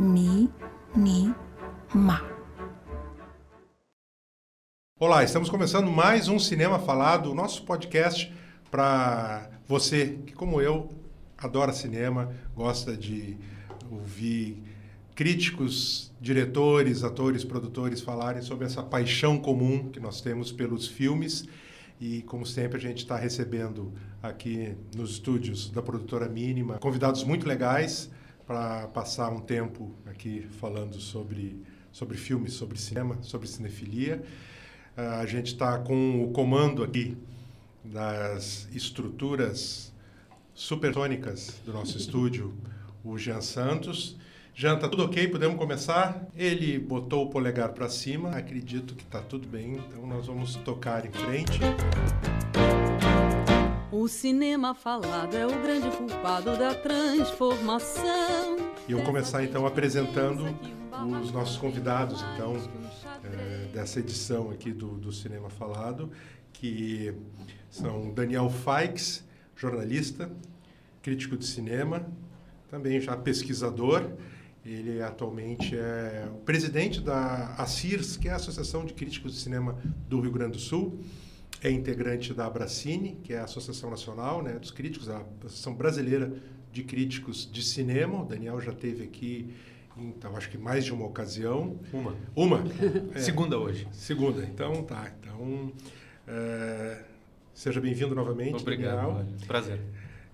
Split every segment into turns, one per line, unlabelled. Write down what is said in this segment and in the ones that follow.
ni, ni, ma.
Olá, estamos começando mais um Cinema Falado, o nosso podcast para você que, como eu, adora cinema, gosta de ouvir críticos, diretores, atores, produtores falarem sobre essa paixão comum que nós temos pelos filmes. E, como sempre, a gente está recebendo aqui nos estúdios da produtora Mínima convidados muito legais para passar um tempo aqui falando sobre, sobre filmes, sobre cinema, sobre cinefilia. Uh, a gente está com o comando aqui das estruturas supersônicas do nosso estúdio, o Jean Santos. Jean, tá tudo ok? Podemos começar? Ele botou o polegar para cima, acredito que está tudo bem, então nós vamos tocar em frente.
O cinema falado é o grande culpado da transformação.
E eu vou começar então apresentando os nossos convidados, então, é, dessa edição aqui do, do Cinema Falado, que são Daniel Faix, jornalista, crítico de cinema, também já pesquisador. Ele atualmente é o presidente da ACIRS, que é a Associação de Críticos de Cinema do Rio Grande do Sul. É integrante da Abracine, que é a Associação Nacional né, dos Críticos, a Associação Brasileira de Críticos de Cinema. O Daniel já teve aqui então, acho que mais de uma ocasião.
Uma.
Uma?
É. Segunda hoje.
Segunda. Então, tá. Então, é, seja bem-vindo novamente.
Obrigado. Daniel. Prazer.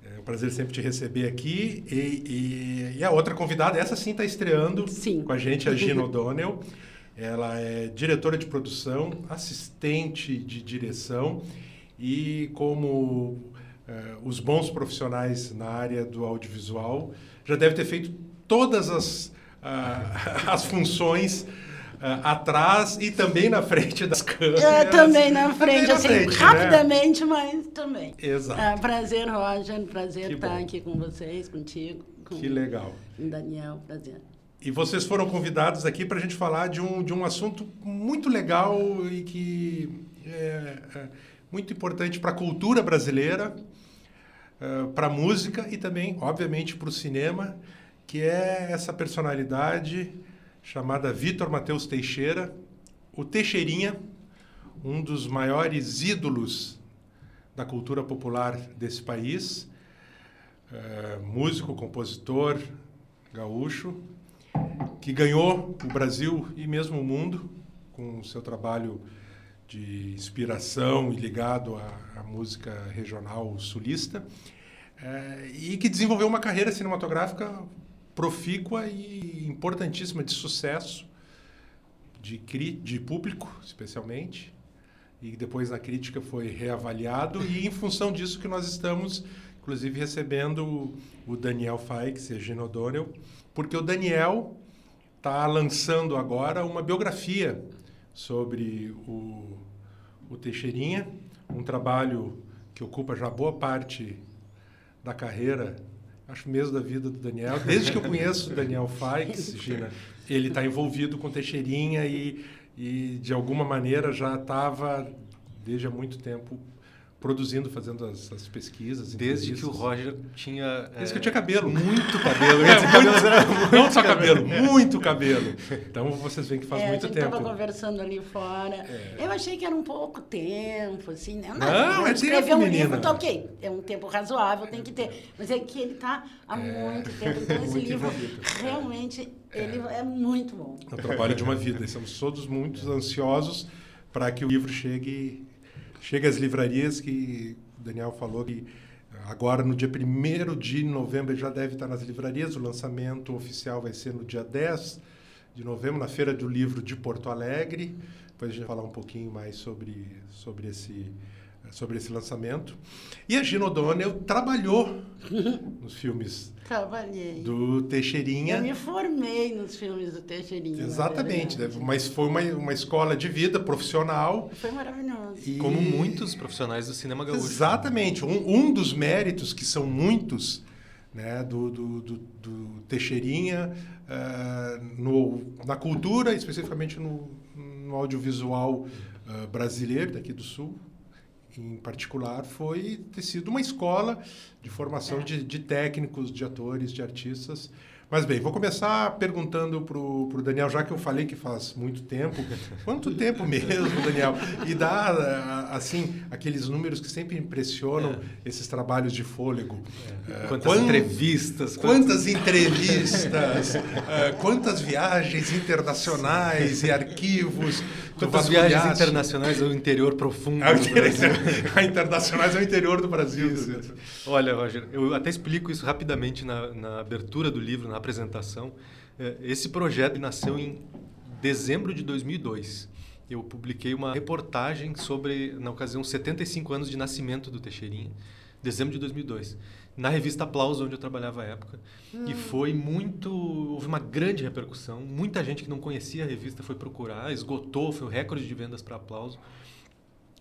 É um prazer sempre te receber aqui. E, e, e a outra convidada, essa sim está estreando
sim.
com a gente, a Gina O'Donnell. Ela é diretora de produção, assistente de direção e como é, os bons profissionais na área do audiovisual, já deve ter feito todas as uh, as funções uh, atrás e também na frente das câmeras.
É, também na frente,
na
assim,
frente, né?
rapidamente, mas também.
Exato.
É, prazer, Roger, prazer
Que
estar
bom.
aqui com vocês, contigo, com
Que legal.
Daniel, prazer.
E vocês foram convidados aqui para a gente falar de um, de um assunto muito legal e que é, é muito importante para a cultura brasileira, é, para a música e também, obviamente, para o cinema, que é essa personalidade chamada Vitor Matheus Teixeira, o Teixeirinha, um dos maiores ídolos da cultura popular desse país, é, músico, compositor, gaúcho, que ganhou o Brasil e mesmo o mundo com o seu trabalho de inspiração e ligado à, à música regional sulista, é, e que desenvolveu uma carreira cinematográfica profícua e importantíssima de sucesso, de, cri, de público, especialmente, e depois na crítica foi reavaliado, e em função disso que nós estamos, inclusive, recebendo o Daniel Faix e a Gina O'Donnell, porque o Daniel está lançando agora uma biografia sobre o, o Teixeirinha, um trabalho que ocupa já boa parte da carreira, acho mesmo da vida do Daniel. Desde que eu conheço o Daniel Faix, Gina, ele está envolvido com Teixeirinha e, e de alguma maneira já estava, desde há muito tempo, produzindo, fazendo as, as pesquisas.
Desde que o. Roger tinha.
Desde
é,
que eu tinha cabelo.
Muito cabelo.
É, muito-
cabelo era muito
não só cabelo, muito cabelo. Então vocês veem que faz
É,
muito
a gente
tempo.
estava conversando ali fora.
É.
Eu achei que era um pouco tempo, assim, né?
Não, é
escrever
tempo,
um
menina.
livro, tá ok. É um tempo razoável, tem que ter. Mas é que ele está há muito tempo. Então, esse
É.
Livro,
envolvido.
realmente, ele é muito bom.
É o trabalho de uma vida. Estamos todos muito ansiosos para que o livro chegue, chegue às livrarias, que o Daniel falou que agora, no dia 1 de novembro, já deve estar nas livrarias. O lançamento oficial vai ser no dia 10 de novembro, na Feira do Livro de Porto Alegre. Depois a gente vai falar um pouquinho mais sobre, sobre, esse, sobre esse lançamento. E a Gina O'Donnell trabalhou nos filmes
Trabalhei.
do Teixeirinha.
Eu me formei nos filmes do Teixeirinha.
Exatamente, né? mas foi uma, uma escola de vida profissional.
Foi maravilhoso.
E...
Como muitos profissionais do cinema gaúcho.
Exatamente. Um, um dos méritos, que são muitos, né, do, do, do, do Teixeirinha ah, no, na cultura, especificamente no, no audiovisual ah, brasileiro, daqui do Sul, em particular, foi ter sido uma escola de formação
É.
de, de técnicos, de atores, de artistas. Mas bem, vou começar perguntando pro, pro Daniel, já que eu falei que faz muito tempo. Quanto tempo mesmo, Daniel? E dá, assim, aqueles números que sempre impressionam esses trabalhos de fôlego. Ah,
Quantas
quan-
entrevistas,
Quantas entrevistas, ah, quantas viagens internacionais e arquivos.
Quantas viagens internacionais ao interior profundo do Brasil?
A internacionais é o interior do Brasil.
Olha, Roger, eu até explico isso rapidamente na, na abertura do livro, na apresentação. Eh, Esse projeto nasceu em dezembro de 2002. Eu publiquei uma reportagem sobre, na ocasião, 75 anos de nascimento do Teixeirinha, dezembro de 2002, na revista Aplauso, onde eu trabalhava à época. E foi muito. Houve uma grande repercussão. Muita gente que não conhecia a revista foi procurar, esgotou, foi o recorde de vendas para Aplauso.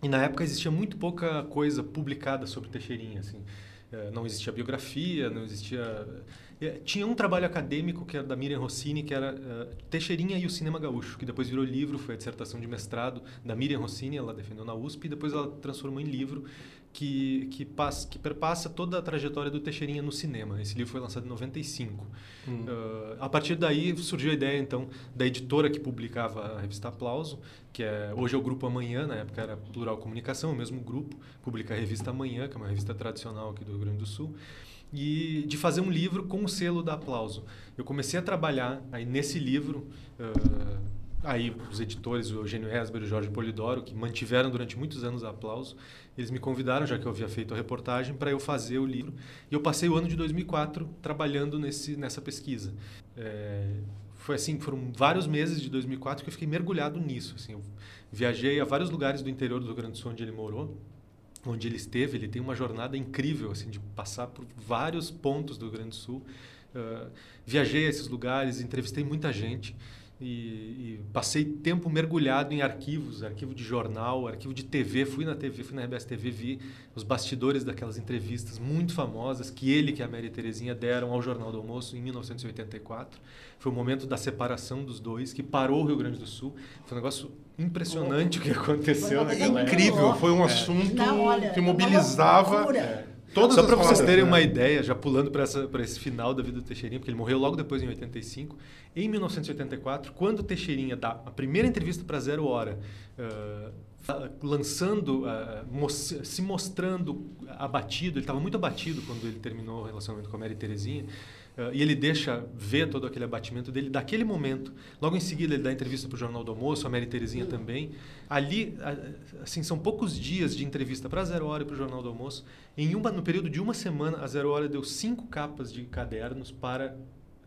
E na época existia muito pouca coisa publicada sobre Teixeirinha, assim. Eh, Não existia biografia, não existia... eh, Tinha um trabalho acadêmico que era da Miriam Rossini, que era eh, Teixeirinha e o Cinema Gaúcho, que depois virou livro, foi a dissertação de mestrado da Miriam Rossini, ela defendeu na USP, e depois ela transformou em livro que, que, passa, que perpassa toda a trajetória do Teixeirinha no cinema. Esse livro foi lançado em 95. Eh, a partir daí surgiu a ideia, então, da editora que publicava a revista Aplauso, que é, hoje é o Grupo Amanhã, na época era Plural Comunicação, o mesmo grupo, publica a revista Amanhã, que é uma revista tradicional aqui do Rio Grande do Sul, e de fazer um livro com o selo da Aplauso. Eu comecei a trabalhar aí nesse livro, eh, aí os editores, o Eugênio Hesber e o Jorge Polidoro, que mantiveram durante muitos anos a Aplauso, eles me convidaram, já que eu havia feito a reportagem, para eu fazer o livro. E eu passei o ano de 2004 trabalhando nesse, nessa pesquisa. Eh, foi assim, foram vários meses de 2004 que eu fiquei mergulhado nisso. Assim, eu viajei a vários lugares do interior do Rio Grande do Sul onde ele morou, onde ele esteve. Ele tem uma jornada incrível, assim, de passar por vários pontos do Rio Grande do Sul. Uh, viajei a esses lugares, entrevistei muita gente e, e passei tempo mergulhado em arquivos, arquivo de jornal, arquivo de TV. Fui na TV, fui na RBS TV, vi os bastidores daquelas entrevistas muito famosas que ele, que a Mary Terezinha deram ao Jornal do Almoço em 1984. Foi o momento da separação dos dois, que parou o Rio Grande do Sul. Foi um negócio impressionante o que aconteceu
Foi
naquela época.
Incrível, foi um assunto
Não, olha,
que mobilizava. Todas
Só para vocês terem
né?
uma ideia, já pulando para esse final da vida do Teixeirinha, porque ele morreu logo depois em 85. Em 1984, quando o Teixeirinha dá a primeira entrevista para Zero Hora, fa- lançando, eh, mos- se mostrando abatido, ele estava muito abatido quando ele terminou o relacionamento com a Mary Terezinha, eh, e ele deixa ver todo aquele abatimento dele daquele momento. Logo em seguida, ele dá entrevista para o Jornal do Almoço, a Mary Terezinha também. Ali, assim, são poucos dias de entrevista para a Zero Hora e para o Jornal do Almoço. Em uma, no período de uma semana, a Zero Hora deu cinco capas de cadernos para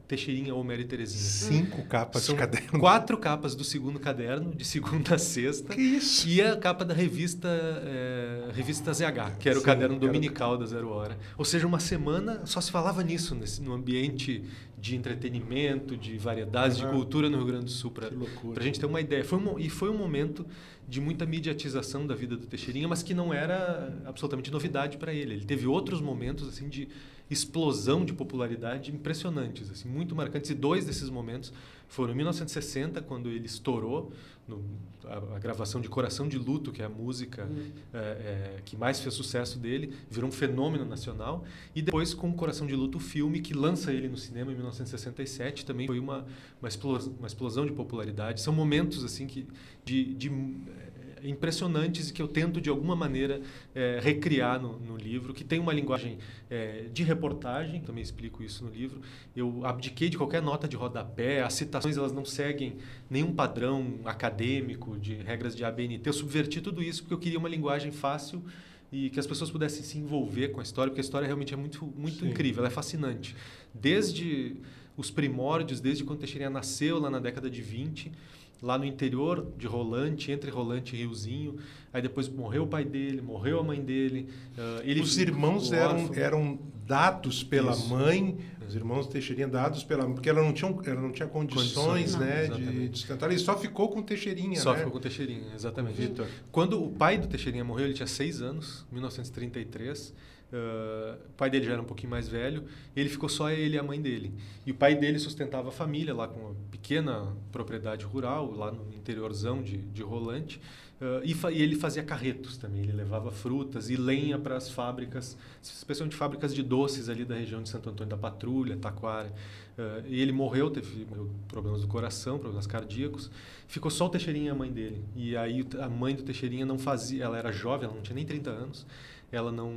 Teixeirinha ou Mary Terezinha.
Cinco capas
São
de caderno.
quatro capas do segundo caderno, de segunda a sexta.
Que isso?
E a capa da revista, eh, revista ZH, que era o
Sim,
caderno
era o-
dominical da Zero Hora. Ou seja, uma semana só se falava nisso, nesse, no ambiente de entretenimento, de variedades, de
Aham.
cultura no Rio Grande do Sul, para a gente ter uma ideia. Foi um, e foi um momento de muita mediatização da vida do Teixeirinha, mas que não era absolutamente novidade para ele. Ele teve outros momentos assim de explosão de popularidade impressionantes, assim, muito marcantes. E dois desses momentos foram em 1960, quando ele estourou no, a, a gravação de Coração de Luto, que é a música é, é, que mais fez sucesso dele, virou um fenômeno nacional. E depois com Coração de Luto, o filme que lança ele no cinema em 1967, também foi uma, uma, explosão, uma explosão de popularidade. São momentos assim que de, de impressionantes e que eu tento de alguma maneira é, recriar no, no, livro, que tem uma linguagem é, de reportagem, também explico isso no livro. Eu abdiquei de qualquer nota de rodapé, as citações elas não seguem nenhum padrão acadêmico de regras de ABNT. Eu subverti tudo isso porque eu queria uma linguagem fácil e que as pessoas pudessem se envolver com a história, porque a história realmente é muito, muito incrível, ela é fascinante. Desde os primórdios, desde quando Teixeirinha nasceu lá na década de 20, lá no interior de Rolante, entre Rolante e Riozinho. Aí depois morreu o pai dele, morreu a mãe dele. Uh, ele
os irmãos eram, eram dados pela Isso. mãe, os irmãos Teixeirinha dados pela porque ela não tinha, ela não tinha condições, condições né, de, de sustentar. Ele só ficou com Teixeirinha,
Só
né?
ficou com Teixeirinha, exatamente.
Vitor.
Quando o pai do Teixeirinha morreu, ele tinha seis anos, 1933. Uh, o pai dele já era um pouquinho mais velho, ele ficou só ele e a mãe dele. E o pai dele sustentava a família lá com uma pequena propriedade rural, lá no interiorzão de, de Rolante. Uh, e, e, ele fazia carretos também, ele levava frutas e lenha para as fábricas, especialmente fábricas de doces ali da região de Santo Antônio da Patrulha, Taquara. Uh, e ele morreu, teve problemas do coração, problemas cardíacos. Ficou só o Teixeirinha e a mãe dele. E aí a mãe do Teixeirinha não fazia, ela era jovem, ela não tinha nem 30 anos ela não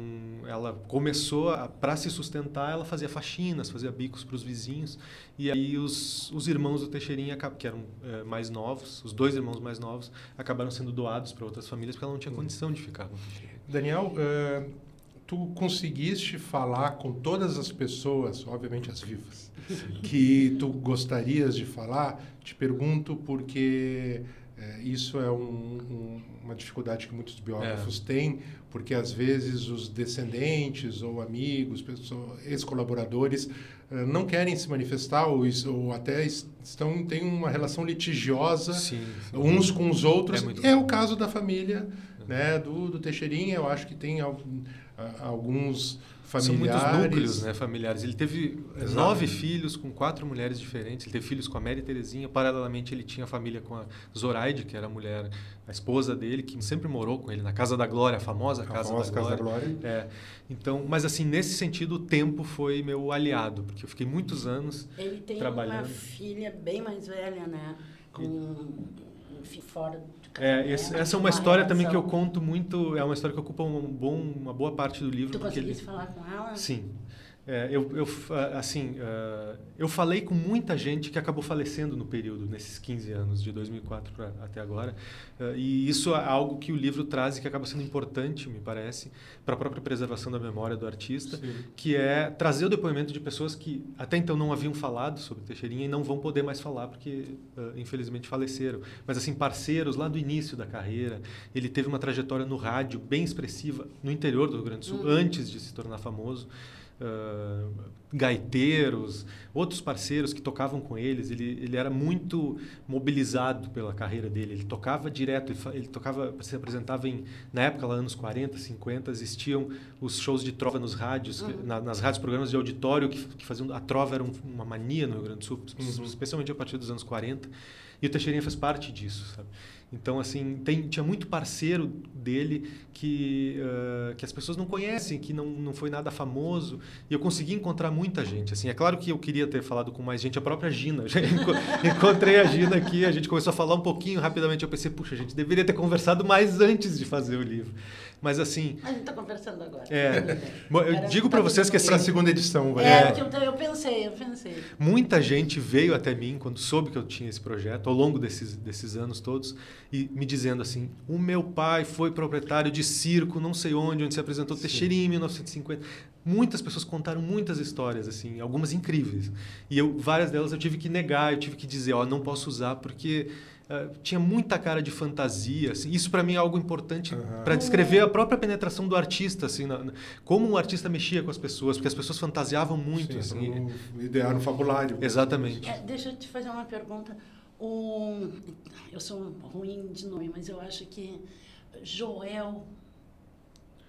ela começou para se sustentar ela fazia faxinas fazia bicos para os vizinhos. E aí os, os irmãos do Teixeirinha que eram é, mais novos os dois irmãos mais novos acabaram sendo doados para outras famílias porque ela não tinha condição de ficar com o Teixeirinha.
Daniel uh, tu conseguiste falar com todas as pessoas obviamente as vivas que tu gostarias de falar? Te pergunto porque é, isso é um, um, uma dificuldade que muitos biógrafos é. têm, porque às vezes os descendentes ou amigos, ex-colaboradores, uh, não querem se manifestar ou, ou, até estão têm uma relação litigiosa sim, sim. uns com os outros. É, é o caso da família né, do, do Teixeirinha. Eu acho que tem alguns familiares.
São muitos núcleos né, familiares. Ele teve Exato. nove filhos com quatro mulheres diferentes. Ele teve filhos com a Mary Terezinha. Paralelamente, ele tinha família com a Zoraide, que era a mulher, a esposa dele, que sempre morou com ele na Casa da Glória, a famosa, a Casa, famosa da Glória. Casa da Glória. É. Então, mas assim, nesse sentido, o tempo foi meu aliado, porque eu fiquei muitos anos
ele tem
trabalhando.
uma filha bem mais velha, né? Com fora
é, esse, essa é uma, uma história relação. também que eu conto muito, é uma história que ocupa um bom, uma boa parte do livro.
Tu conseguiste ele... falar com ela?
Sim. É, eu, eu, assim, uh, eu falei com muita gente que acabou falecendo no período, nesses 15 anos, de 2004 pra, até agora. Uh, e isso é algo que o livro traz e que acaba sendo importante, me parece, para a própria preservação da memória do artista, Sim. que é trazer o depoimento de pessoas que até então não haviam falado sobre Teixeirinha e não vão poder mais falar porque, uh, infelizmente, faleceram. Mas, assim, parceiros lá do início da carreira. Ele teve uma trajetória no rádio bem expressiva, no interior do Rio Grande do Sul, uhum. antes de se tornar famoso uh, gaiteiros, outros parceiros que tocavam com eles. Ele, ele era muito mobilizado pela carreira dele. Ele tocava direto, ele, ele tocava, se apresentava em, na época, lá anos 40, 50, existiam os shows de trova nos rádios, uhum. na, nas rádios, programas de auditório que, que faziam. A trova era um, uma mania no Rio Grande do Sul, uhum. especialmente a partir dos anos 40. E o Teixeirinha faz parte disso, sabe? Então, assim, tem, tinha muito parceiro dele que, uh, que as pessoas não conhecem, que não, não foi nada famoso. E eu consegui encontrar muita gente. Assim, é claro que eu queria ter falado com mais gente, a própria Gina. Encontrei a Gina aqui, a gente começou a falar um pouquinho rapidamente. Eu pensei, puxa, a gente deveria ter conversado mais antes de fazer o livro. Mas assim.
A gente está conversando agora.
É. eu digo para vocês que.
Para a segunda edição,
vai. É, eu, eu pensei, eu pensei.
Muita gente veio até mim quando soube que eu tinha esse projeto, ao longo desses, desses anos todos, e me dizendo assim: o meu pai foi proprietário de circo, não sei onde, onde se apresentou Teixeirinha em 1950. Muitas pessoas contaram muitas histórias, assim, algumas incríveis. E eu, várias delas eu tive que negar, eu tive que dizer: ó, oh, não posso usar porque Uh, tinha muita cara de fantasia. Assim. Isso para mim é algo importante uhum. para descrever a própria penetração do artista, assim, na, na, como o artista mexia com as pessoas, porque as pessoas fantasiavam muito. Sim, assim.
Idear no fabulário.
Exatamente.
É, deixa eu te fazer uma pergunta. O, eu sou ruim de nome, mas eu acho que Joel,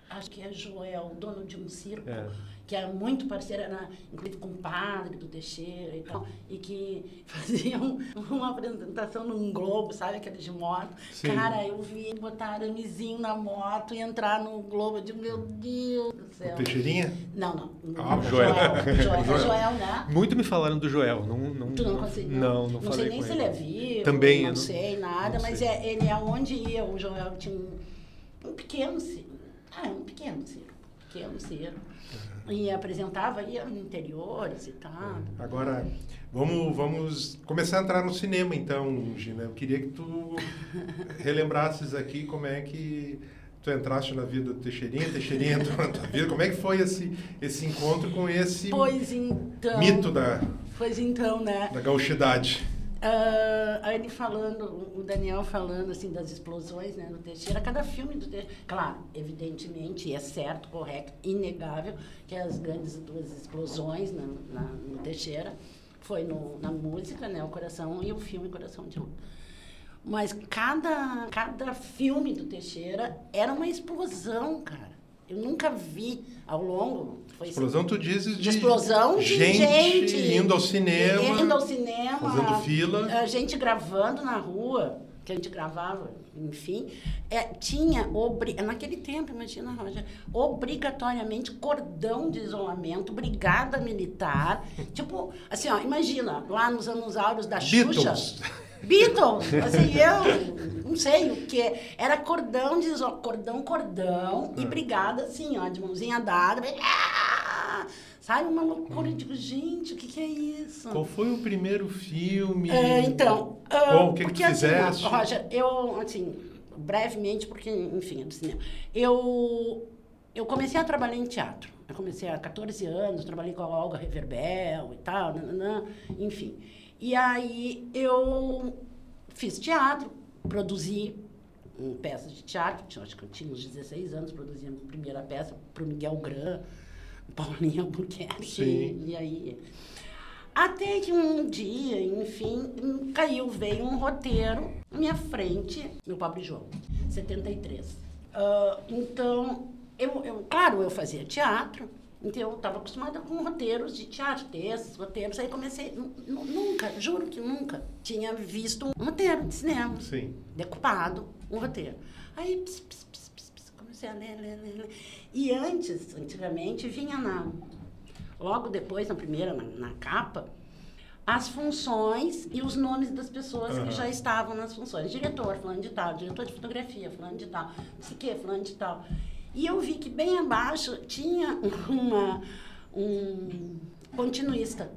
acho que é Joel, dono de um circo. É que era muito parceira, na, inclusive com o padre do Teixeira e tal, e que faziam uma apresentação num Globo, sabe, de moto. Sim. Cara, eu vi botar aramezinho na moto e entrar no Globo. Eu digo, meu Deus do céu.
O Teixeirinha?
Não, não.
Ah, o Joel.
Joel. Joel. Joel. Joel, né?
Muito me falaram do Joel. Não, não,
tu não conseguiu?
Não, não,
não
sei
nem se ele é vivo.
Também.
Não, não sei nada, mas sei. É, ele é onde ia. O Joel tinha um, um pequeno circo. Ah, um pequeno circo. Pequeno circo. E apresentava aí interiores e tal.
Agora, vamos, vamos começar a entrar no cinema, então, Gina. Eu queria que tu relembrasses aqui como é que tu entraste na vida do Teixeirinha, Teixeirinha entrou na tua vida. Como é que foi esse, esse encontro com esse
então,
mito da,
pois então, né?
da gauchidade?
Uh, aí ele falando, o Daniel falando assim das explosões né, no Teixeira, cada filme do Teixeira, claro, evidentemente, é certo, correto, inegável, que as grandes duas explosões na, na, no Teixeira foi no, na música, né, O Coração, e o filme Coração de Luta. Mas cada, cada filme do Teixeira era uma explosão, cara. Eu nunca vi ao longo. Foi
explosão, tu dizes de,
de explosão de
gente,
gente,
indo ao cinema,
indo ao cinema,
fazendo fila,
a gente gravando na rua, que a gente gravava, enfim, é, tinha obri naquele tempo, imagina, Roger, obrigatoriamente cordão de isolamento, brigada militar, tipo, assim, ó, imagina lá nos anos áureos da
Beatles.
Xuxa. Beatles, assim, eu não sei o que. Era cordão de cordão, cordão, e brigada assim, ó, de mãozinha dada. Ah! Sabe, uma loucura. Eu digo, gente, o que, que é isso?
Qual foi o primeiro filme?
É, então,
Qual, o que,
porque,
que tu fizeste?
Assim, Roger, eu, assim, brevemente, porque, enfim, é do cinema. Eu, eu comecei a trabalhar em teatro. Eu comecei há 14 anos, trabalhei com a Olga Reverbel e tal, nananã, enfim. E aí eu fiz teatro, produzi peças de teatro, acho que eu tinha uns 16 anos produzindo a primeira peça para o Miguel Gran, Paulinho Albuquerque.
Sim.
E aí. Até que um dia, enfim, caiu, veio um roteiro na minha frente, meu pobre João, 73. Uh, então, eu, eu, claro, eu fazia teatro, então, eu estava acostumada com roteiros de teatro, textos, roteiros. Aí comecei, nunca, juro que nunca, tinha visto um roteiro de cinema.
Sim.
Decupado, um roteiro. Aí, pss, pss, pss, pss, comecei a ler, ler, ler, ler. E antes, antigamente, vinha na... Logo depois, na primeira, na, na capa, as funções e os nomes das pessoas uhum. que já estavam nas funções. Diretor, fulano de tal, diretor de fotografia, fulano de tal, não sei o quê, fulano de tal. E eu vi que bem abaixo tinha uma, um continuista.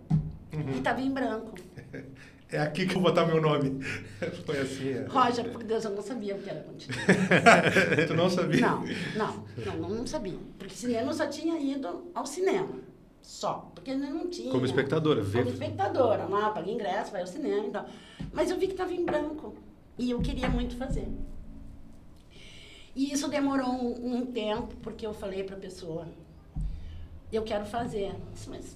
Uhum. E estava em branco.
É aqui que eu vou botar meu nome. Foi assim. É.
Roger, por Deus, eu não sabia o que era continuista.
tu não sabia?
Não, não, não, não sabia. Porque cinema eu só tinha ido ao cinema. Só. Porque não tinha.
Como espectadora,
ver. Como espectadora. Lá, paguei ingresso, vai ao cinema e tal. Mas eu vi que estava em branco. E eu queria muito fazer. E isso demorou um, um tempo, porque eu falei para a pessoa, eu quero fazer. Disse, mas,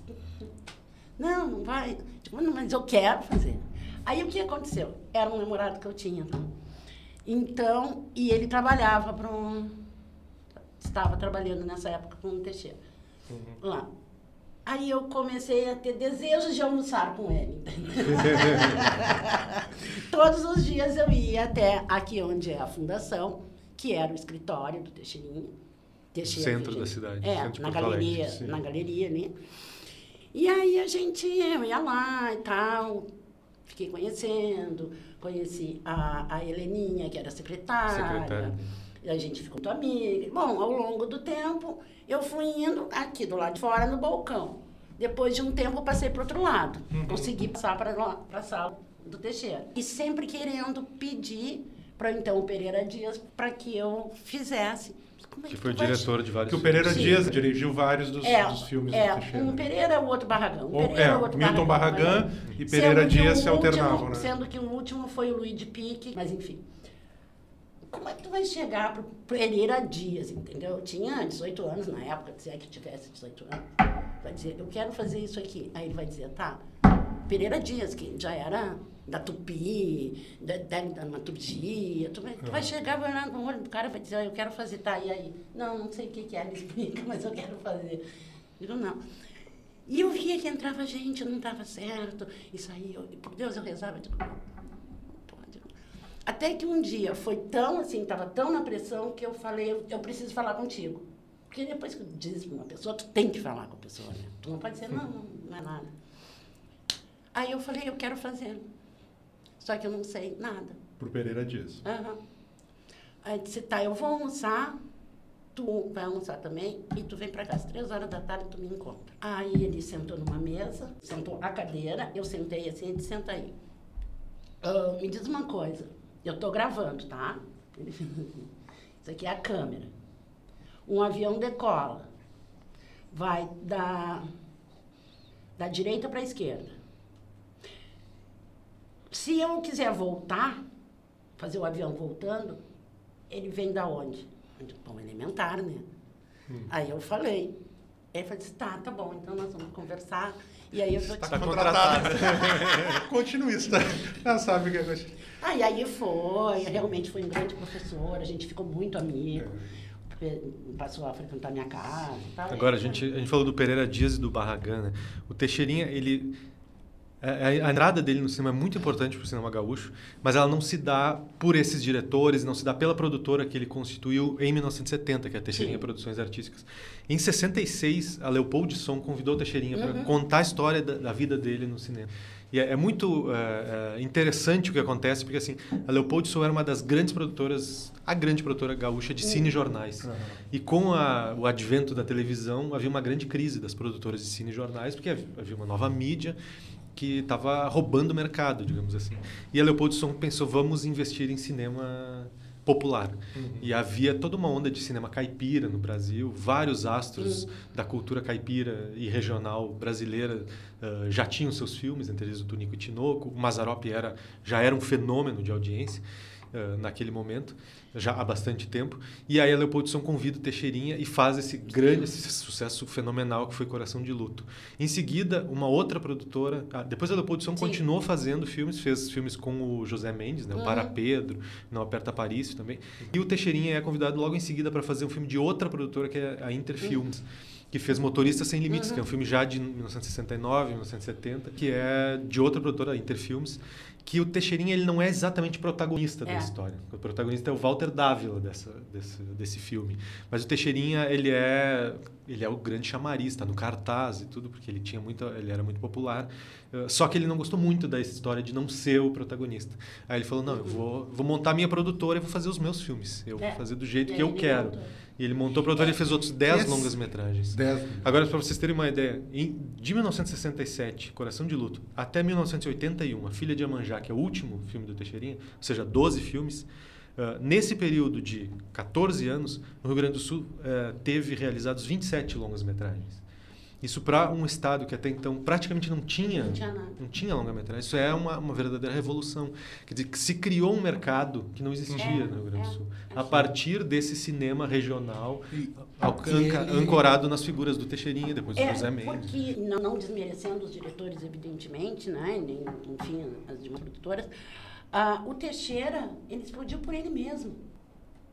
não, não vai. Mas eu quero fazer. Aí o que aconteceu? Era um namorado que eu tinha. Tá? Então, e ele trabalhava para um. Estava trabalhando nessa época com um Teixeira. Uhum. Lá. Aí eu comecei a ter desejos de almoçar com ele. Todos os dias eu ia até aqui onde é a fundação que era o escritório do Teixeirinha.
Teixeira, Centro da cidade.
É, na galeria, Alegre, na galeria ali. E aí a gente, eu ia lá e tal, fiquei conhecendo, conheci a, a Heleninha, que era secretária. Secretária. A gente ficou muito amiga. Bom, ao longo do tempo, eu fui indo aqui do lado de fora no balcão. Depois de um tempo, eu passei para outro lado. Uhum. Consegui passar para a sala do Teixeira. E sempre querendo pedir para então o Pereira Dias para que eu fizesse.
É que, que foi diretor de vários
Que o Pereira Sim. Dias dirigiu vários dos,
é,
dos filmes
é,
do Teixeira.
Um Pereira, o outro Barragão. Um
Pereira, é, outro Milton Barragão, Barragão e Pereira Dias se alternavam, né?
Sendo que o último foi o Luiz de Pique, mas enfim. Como é que tu vai chegar para Pereira Dias, entendeu? Eu tinha 18 anos na época, se é que tivesse 18 anos. Vai dizer, eu quero fazer isso aqui. Aí ele vai dizer, tá. Pereira Dias, que já era da tupi, da, da dramaturgia. Tu vai, tu vai chegar, vai olhar no olho do cara e vai dizer, ah, eu quero fazer, tá, e aí? Não, não sei o que, que é, ele explica, mas eu quero fazer. Digo, não. E eu via que entrava gente, não estava certo, isso aí, eu, por Deus, eu rezava, eu digo, não, pode. Até que um dia foi tão assim, estava tão na pressão que eu falei, eu, eu preciso falar contigo. Porque depois que diz para uma pessoa, tu tem que falar com a pessoa, né? Tu não pode dizer, não, não, não é nada. Aí eu falei, eu quero fazer. Só que eu não sei nada.
Pro Pereira Dias.
Uhum. Aí disse, tá, eu vou almoçar, tu vai almoçar também, e tu vem para casa, três horas da tarde tu me encontra. Aí ele sentou numa mesa, sentou a cadeira, eu sentei assim, ele senta aí. Uh, me diz uma coisa, eu tô gravando, tá? Ele fez assim, isso aqui é a câmera. Um avião decola, vai da, da direita para a esquerda se eu quiser voltar, fazer o avião voltando, ele vem da onde? Bom, elementar, né? Hum. Aí eu falei. Ele falou assim, tá, tá bom, então nós vamos conversar. E aí eu
tô Está contratada. Continuista. Ela sabe que é
e aí foi, realmente foi um grande professor, a gente ficou muito amigo. passou a frequentar minha casa e tal.
Agora, a gente, a gente falou do Pereira Dias e do Barragán, né? O Teixeirinha, ele... A, a entrada dele no cinema é muito importante para o cinema gaúcho, mas ela não se dá por esses diretores, não se dá pela produtora que ele constituiu em 1970, que é a Teixeirinha Sim. Produções Artísticas. Em 66, a Leopoldson convidou o Teixeirinha uhum. para contar a história da, da vida dele no cinema. E é, é muito é, é, interessante o que acontece, porque assim, a Leopoldson era uma das grandes produtoras, a grande produtora gaúcha de cinejornais. Uhum. E com a, o advento da televisão, havia uma grande crise das produtoras de cinejornais, porque havia uma nova mídia que estava roubando o mercado, digamos assim. E a Leopoldson pensou, vamos investir em cinema popular. Uhum. E havia toda uma onda de cinema caipira no Brasil, vários astros uhum. da cultura caipira e regional brasileira uh, já tinham seus filmes, entre eles o Tunico e Tinoco. O Mazarop era, já era um fenômeno de audiência uh, naquele momento já há bastante tempo. E aí a Leopoldson convida o Teixeirinha e faz esse grande esse sucesso fenomenal que foi Coração de Luto. Em seguida, uma outra produtora, ah, depois a Leopoldson continuou fazendo filmes, fez filmes com o José Mendes, né, o uhum. Para Pedro, Não Aperta Paris também. E o Teixeirinha é convidado logo em seguida para fazer um filme de outra produtora que é a Interfilms. Uhum que fez Motorista Sem Limites, uhum. que é um filme já de 1969, 1970, que é de outra produtora, Interfilms, que o Teixeirinha ele não é exatamente protagonista é. da história. O protagonista é o Walter Dávila dessa, desse, desse filme. Mas o Teixeirinha ele é ele é o grande chamarista no cartaz e tudo porque ele tinha muito ele era muito popular. Uh, só que ele não gostou muito da história de não ser o protagonista. Aí ele falou não, eu vou vou montar minha produtora e vou fazer os meus filmes. Eu é. vou fazer do jeito que eu quero. Montou. E ele montou a produtora e fez outros 10 longas metragens. Agora para vocês terem uma ideia, em, de 1967, Coração de Luto, até 1981, A Filha de Amanjá, que é o último filme do Teixeirinha, ou seja, 12 filmes, Uh, nesse período de 14 anos, no Rio Grande do Sul uh, teve realizados 27 longas-metragens. Isso para um estado que até então praticamente não tinha, não tinha, não tinha longa-metragem. Isso é uma, uma verdadeira revolução. Quer dizer, que se criou um mercado que não existia é, no Rio Grande do é. Sul. É, a partir desse cinema regional, e, anca, ancorado nas figuras do Teixeirinha, depois do
é,
José Mendes.
Porque, não, não desmerecendo os diretores, evidentemente, né? Nem, enfim, as demais produtoras, ah, o Teixeira, ele explodiu por ele mesmo.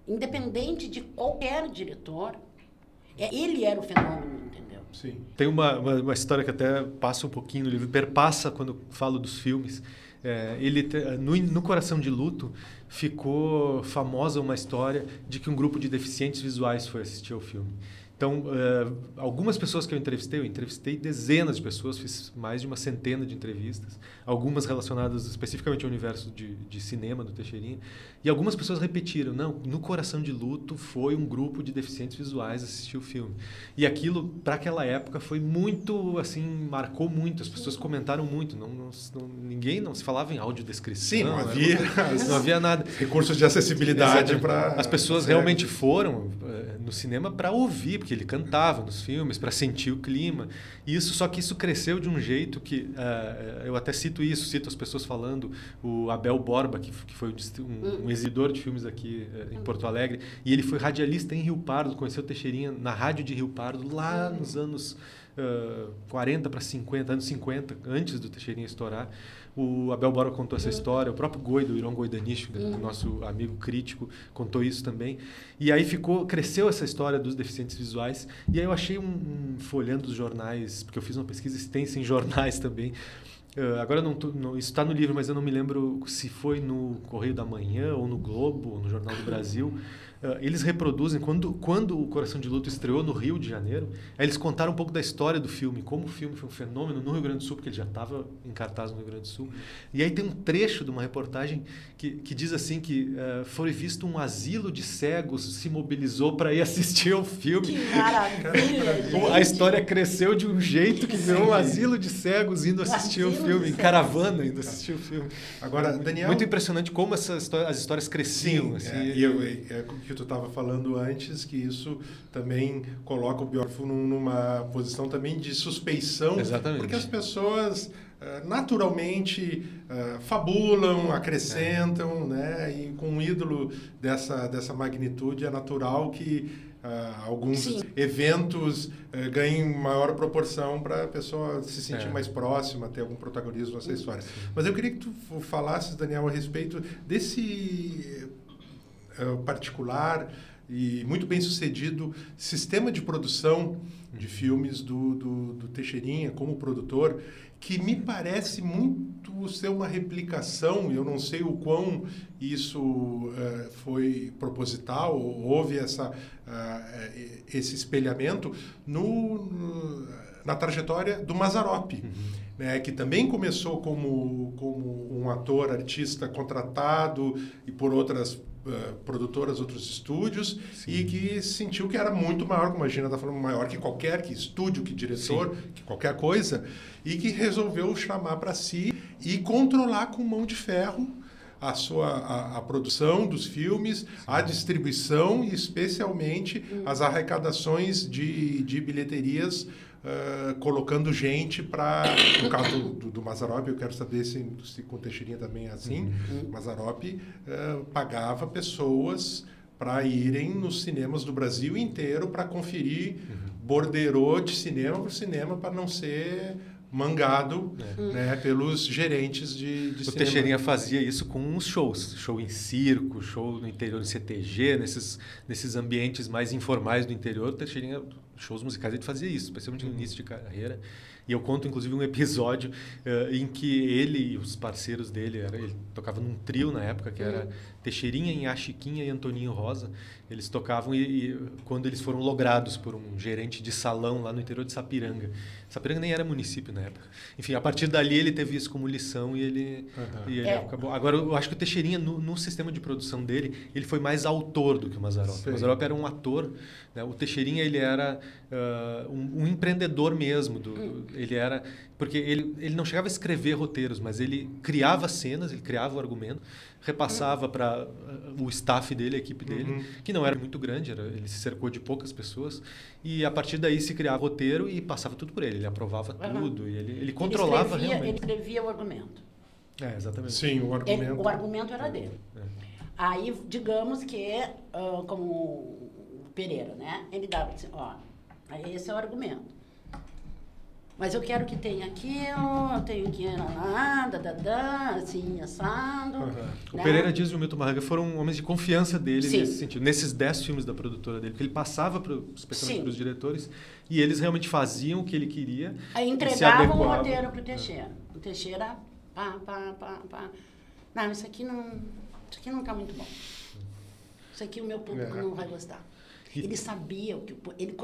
Independente de qualquer diretor, é, ele era o fenômeno, entendeu?
Sim. Tem uma, uma, uma, história que até passa um pouquinho no livro, perpassa quando falo dos filmes. É, ele no, no Coração de Luto ficou famosa uma história de que um grupo de deficientes visuais foi assistir ao filme. Então, uh, algumas pessoas que eu entrevistei, eu entrevistei dezenas de pessoas, fiz mais de uma centena de entrevistas, algumas relacionadas especificamente ao universo de, de, cinema do Teixeirinha, e algumas pessoas repetiram, não, no Coração de Luto foi um grupo de deficientes visuais assistir o filme. E aquilo, para aquela época, foi muito, assim, marcou muito, as pessoas comentaram muito, não, não, não ninguém não se falava em audiodescrição.
Sim, não havia,
não havia nada.
Recursos de acessibilidade para...
As pessoas realmente foram uh, no cinema para ouvir, porque ele cantava nos filmes para sentir o clima. E isso só que isso cresceu de um jeito que uh, eu até cito isso, cito as pessoas falando o Abel Borba que, que foi um, um exibidor de filmes aqui uh, em Porto Alegre e ele foi radialista em Rio Pardo, conheceu Teixeirinha na rádio de Rio Pardo lá nos anos uh, 40 para 50, anos 50, antes do Teixeirinha estourar. O Abel Bora contou essa história, o próprio Goi, do Irão Goidanish, o uhum. nosso amigo crítico, contou isso também. E aí ficou, cresceu essa história dos deficientes visuais. E aí eu achei um, um folhando os jornais, porque eu fiz uma pesquisa extensa em jornais também. Uh, agora não, não isso está no livro, mas eu não me lembro se foi no Correio da Manhã ou no Globo, ou no Jornal do Brasil. Uh, eles reproduzem, quando, quando o Coração de Luto estreou no Rio de Janeiro, eles contaram um pouco da história do filme, como o filme foi um fenômeno no Rio Grande do Sul, porque ele já estava em cartaz no Rio Grande do Sul. E aí tem um trecho de uma reportagem que, que diz assim que uh, foi visto um asilo de cegos se mobilizou para ir assistir ao filme.
Que maravilha,
A história cresceu de um jeito que virou um asilo de cegos indo assistir o filme, em caravana indo assistir o filme.
Agora, Daniel...
Muito impressionante como essas, as histórias cresciam.
Sim, assim, é, eu, é, que tu estava falando antes, que isso também coloca o Bjork numa posição também de suspeição.
Exatamente.
Porque as pessoas uh, naturalmente uh, fabulam, acrescentam, é. né? E com um ídolo dessa, dessa magnitude é natural que Uh, alguns Sim. eventos uh, ganhem maior proporção para a pessoa se sentir é. mais próxima, ter algum protagonismo nessa história. Sim. Mas eu queria que tu falasses, Daniel, a respeito desse particular e muito bem sucedido sistema de produção de filmes do, do, do Teixeirinha como produtor, que me parece muito ser uma replicação, eu não sei o quão isso uh, foi proposital, houve essa, uh, esse espelhamento no, no, na trajetória do Mazarop. Uhum né, que também começou como, como um ator, artista contratado e por outras produtoras, outros estúdios, Sim. e que sentiu que era muito maior, como a Gina está falando, maior que qualquer, que estúdio, que diretor, Sim. que qualquer coisa, e que resolveu chamar para si e controlar com mão de ferro a sua a, a, produção dos filmes, a distribuição e especialmente hum. as arrecadações de, de bilheterias uh, colocando gente para. No caso do, do Mazarop, eu quero saber se, se com Teixeirinha também é assim. Uhum. Mazarop uh, pagava pessoas para irem nos cinemas do Brasil inteiro para conferir uhum. borderô de cinema por cinema para não ser mangado é. né, pelos gerentes de, de
o cinema. Teixeirinha fazia isso com uns shows, show em circo, show no interior de CTG, nesses, nesses ambientes mais informais do interior, o Teixeirinha shows musicais ele fazia isso, especialmente no início de carreira. E eu conto, inclusive, um episódio uh, em que ele e os parceiros dele, era, ele tocava num trio na época, que era Teixeirinha, Inha Chiquinha e Antoninho Rosa. Eles tocavam e, e, quando eles foram logrados por um gerente de salão lá no interior de Sapiranga. Sapiranga nem era município na época. Enfim, a partir dali ele teve isso como lição e ele, uhum. e ele é. acabou. Agora, eu acho que o Teixeirinha, no, no, sistema de produção dele, ele foi mais autor do que o Mazarop. O Mazarop era um ator, né? o Teixeirinha ele era uh, um, um, empreendedor mesmo. Do, hum. Ele era porque ele, ele não chegava a escrever roteiros, mas ele criava cenas, ele criava o argumento, repassava para o staff dele, a equipe dele, uhum. que não era muito grande, era, ele se cercou de poucas pessoas, e a partir daí se criava roteiro e passava tudo por ele, ele aprovava uhum. tudo, e ele, ele controlava
ele
escrevia, realmente.
Ele escrevia o argumento.
É, exatamente.
Sim, o argumento.
Ele, o argumento era dele. É. Aí, digamos que, uh, como o Pereira, né? Ele dava assim, ó, esse é o argumento. Mas eu quero que tenha aquilo, eu tenho que lá, da, da, da, assim, assado. Uhum. Né?
O Pereira Dias e o Milton Marraga foram homens de confiança dele Sim. nesse sentido, nesses dez filmes da produtora dele, porque ele passava, pro, especialmente para os diretores, e eles realmente faziam o que ele queria.
Aí entregavam o roteiro para o Teixeira. É. O Teixeira, pá, pá, pá, pá. Não, isso aqui não, isso aqui não está muito bom. Isso aqui o meu público não vai gostar. Ele sabia o que ele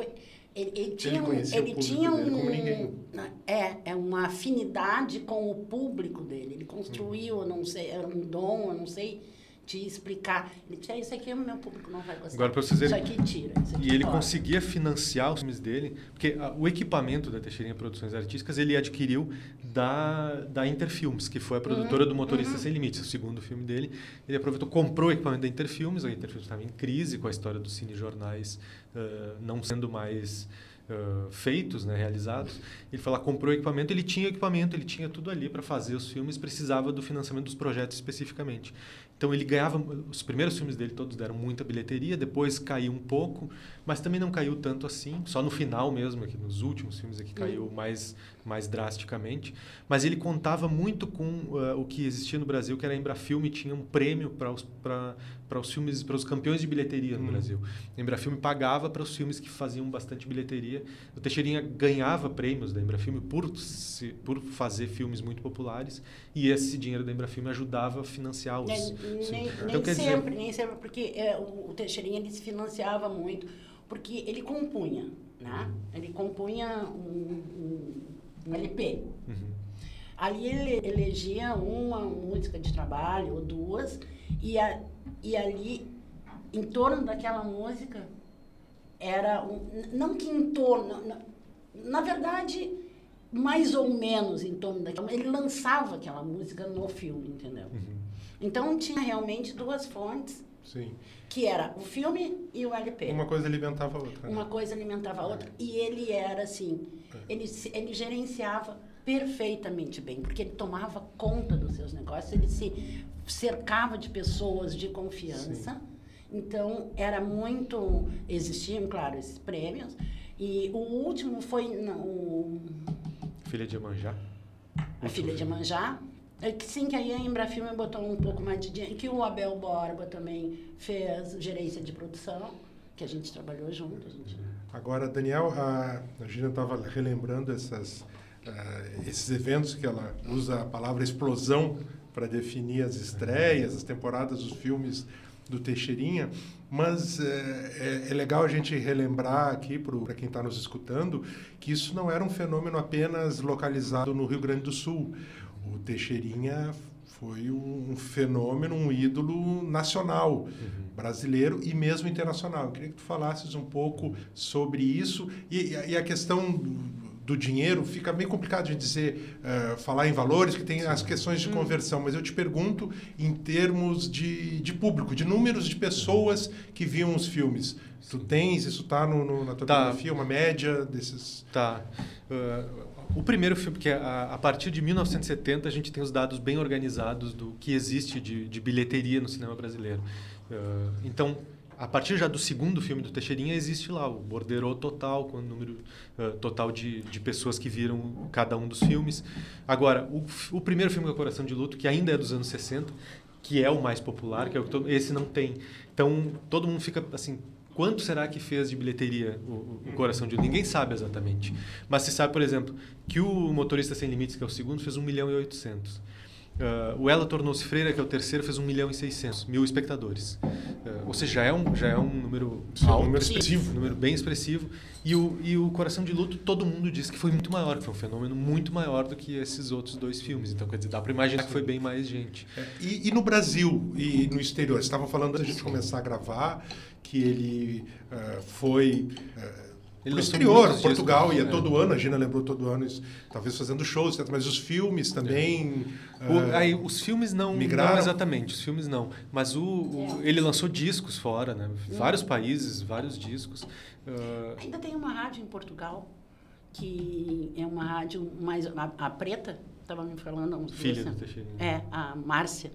ele, ele tinha, ele, um, ele tinha um, é, é uma afinidade com o público dele. Ele construiu, eu não sei, era um dom, eu não sei te explicar. Ele disse, isso aqui o meu público não vai gostar.
Agora, para vocês verem,
isso aqui tira. Isso aqui
e ele conseguia financiar os filmes dele, porque a, o equipamento da Teixeirinha Produções Artísticas ele adquiriu da, da Interfilmes, que foi a produtora uhum, do Motorista uhum. Sem Limites, o segundo filme dele. Ele aproveitou, comprou o equipamento da Interfilmes, a Interfilmes estava em crise com a história dos cinejornais uh, não sendo mais uh, feitos, né, realizados. Ele lá, comprou o equipamento, ele tinha equipamento, ele tinha tudo ali para fazer os filmes, precisava do financiamento dos projetos especificamente. Então ele ganhava, os primeiros filmes dele todos deram muita bilheteria, depois caiu um pouco, mas também não caiu tanto assim, só no final mesmo, aqui nos últimos filmes aqui caiu mais mais drasticamente, mas ele contava muito com uh, o que existia no Brasil, que era a Embrafilme tinha um prêmio para os os filmes, para os campeões de bilheteria no hum. Brasil. A Embrafilme pagava para os filmes que faziam bastante bilheteria. O Teixeirinha ganhava prêmios da Embrafilme por se, por fazer filmes muito populares e esse dinheiro da Embrafilme ajudava a financiar os.
Nem, nem, então, nem sempre, dizer... nem sempre, porque é, o, o Teixeirinha ele se financiava muito, porque ele compunha, né? Ele compunha um, um, um LP. Uhum. Ali ele elegia uma música de trabalho ou duas e, a, e ali em torno daquela música era um, não que em torno na, na verdade mais ou menos em torno daquela ele lançava aquela música no filme entendeu uhum. então tinha realmente duas fontes
Sim.
Que era o filme e o LP
uma coisa alimentava a outra
né? uma coisa alimentava a outra e ele era assim é. ele ele gerenciava perfeitamente bem porque ele tomava conta dos seus negócios ele se cercava de pessoas de confiança. Sim. Então, era muito. Existiam, claro, esses prêmios. E o último foi. o,
Filha de Manjá?
A Filha de Manjá. É que sim, que aí a Embrafilme botou um pouco mais de dinheiro. Que o Abel Borba também fez gerência de produção. que a gente trabalhou junto. Gente...
Agora, Daniel, a, a Gina estava relembrando essas, uh, esses eventos que ela usa a palavra explosão para definir as estreias, as temporadas dos filmes do Teixeirinha, mas é, é, é legal a gente relembrar aqui para quem está nos escutando que isso não era um fenômeno apenas localizado no Rio Grande do Sul. O Teixeirinha foi um fenômeno, um ídolo nacional, uhum. brasileiro e mesmo internacional. Eu queria que tu falasses um pouco sobre isso e, e a questão do dinheiro fica bem complicado de dizer, uh, falar em valores, que tem Sim. as questões de hum. conversão, mas eu te pergunto em termos de, de público, de números de pessoas que viam os filmes. Tu tens, isso está no, no, na tua tá. biografia, uma média desses...
Tá. Uh, o primeiro filme, que a, a, partir de 1970 a gente tem os dados bem organizados do que existe de, de bilheteria no cinema brasileiro. Uh, então, a partir já do segundo filme do Teixeirinha existe lá o borderô total com o número uh, total de, de pessoas que viram cada um dos filmes agora o, o primeiro filme que é Coração de Luto que ainda é dos anos 60 que é o mais popular que é o que todo, esse não tem então todo mundo fica assim quanto será que fez de bilheteria o, o Coração de ninguém sabe exatamente. Mas se sabe por exemplo que o Motorista sem Limites que é o segundo fez 1 milhão e 800 Uh, o Ela Tornou-se Freira, que é o terceiro, fez 1 milhão e 600 mil espectadores. Uh, ou seja, já é um, já é um número
Sim, alto, um número expressivo.
Um número bem expressivo. E o, e o Coração de Luto, todo mundo diz que foi muito maior, que foi um fenômeno muito maior do que esses outros dois filmes. Então, quer dizer, dá para imaginar que foi bem mais gente.
É, e, e, no Brasil e no exterior? Você estava falando antes de a gente começar a gravar que ele uh, foi ele no exterior, Portugal, discos, ia é. todo ano, a Gina lembrou todo ano, talvez fazendo shows, mas os filmes também.
É. O, aí, os filmes não, migraram. não exatamente, os filmes não. Mas o, o ele lançou discos fora, né? Vários países, vários discos.
Uh... Ainda tem uma rádio em Portugal, que é uma rádio mais. A, a Preta, estava me falando há uns
Filha
dias.
Filha
É, a Márcia.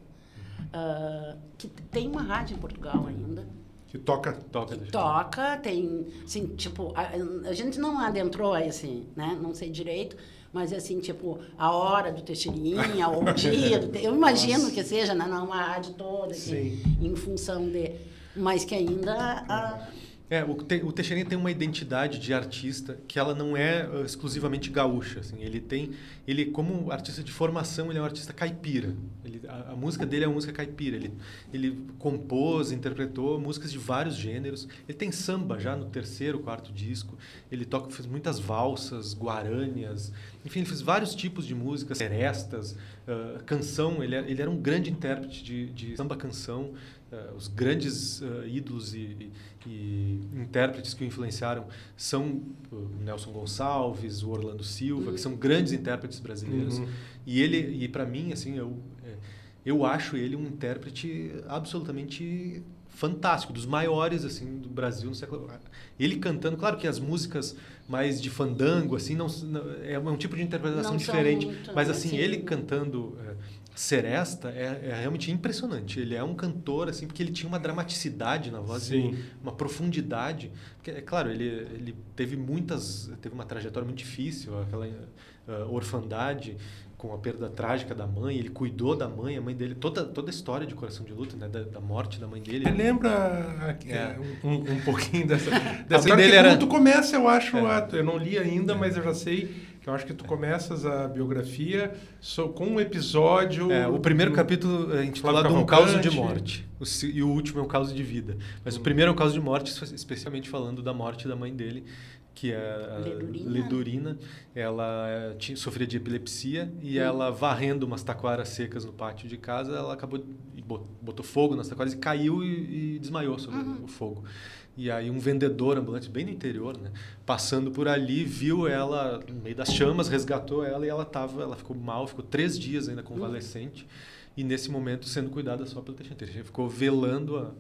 Uh, que tem uma rádio em Portugal ainda
que toca.
Toca, que toca tem, assim, tipo, a, a, gente não adentrou esse, né? Não sei direito, mas assim, tipo, a hora do Teixeirinha, ou o dia do Eu imagino Nossa. que seja, né? Não uma rádio toda, assim, em função de... Mas que ainda... A,
é, o, te, o Teixeirinha tem uma identidade de artista que ela não é uh, exclusivamente gaúcha. Assim. Ele tem, ele como artista de formação, ele é um artista caipira. Ele, a, a, música dele é uma música caipira. Ele, ele compôs, interpretou músicas de vários gêneros. Ele tem samba já no terceiro, quarto disco. Ele toca, fez muitas valsas, guarânias. Enfim, ele fez vários tipos de músicas, serestas, uh, canção. Ele, ele era um grande intérprete de, de samba canção. Uh, os grandes uh, ídolos e, e, intérpretes que o influenciaram são o Nelson Gonçalves, o Orlando Silva, uhum. que são grandes intérpretes brasileiros. Uhum. E ele, e para mim, assim, eu, eu acho ele um intérprete absolutamente fantástico, dos maiores assim do Brasil no século. Ele cantando, claro que as músicas mais de fandango assim não, não é um tipo de interpretação não diferente, muito, mas assim, assim ele cantando Seresta é, é, realmente impressionante. Ele é um cantor, assim, porque ele tinha uma dramaticidade na voz, Sim. uma profundidade. Porque, é claro, ele, ele teve muitas... Teve uma trajetória muito difícil, aquela uh, orfandade com a perda trágica da mãe. Ele cuidou da mãe, a mãe dele... Toda, toda a história de Coração de Luta, né? Da, da morte da mãe dele. Você
lembra é. um, um, pouquinho dessa, dessa história? Dele era... Quando começa, eu acho... É. Eu não li ainda, mas eu já sei eu acho que tu começas a biografia com um episódio.
É, o primeiro capítulo é intitulado Um Caos de Morte. O, e o último é um caos de vida. Mas hum. o primeiro é um caos de morte, especialmente falando da morte da mãe dele, que é a Ledurina. Ledurina. Ela é, tinha, sofria de epilepsia e hum. ela, varrendo umas taquaras secas no pátio de casa, ela acabou. botou fogo nas taquaras e caiu e, e desmaiou sobre uhum. o fogo. E aí um vendedor ambulante, bem no interior, né, passando por ali, viu ela no meio das chamas, resgatou ela e ela tava, ela ficou mal, ficou três dias ainda convalescente. Uhum. E nesse momento sendo cuidada só pelo Teixeira. Ele ficou velando a,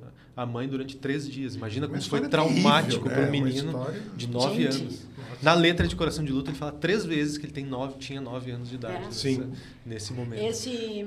a mãe durante três dias. Imagina como foi traumático para um né? menino de nove Gente. anos. Na letra de Coração de Luta, ele fala três vezes que ele tem nove, tinha nove anos de idade. É.
Nessa, Sim.
Nesse momento.
Esse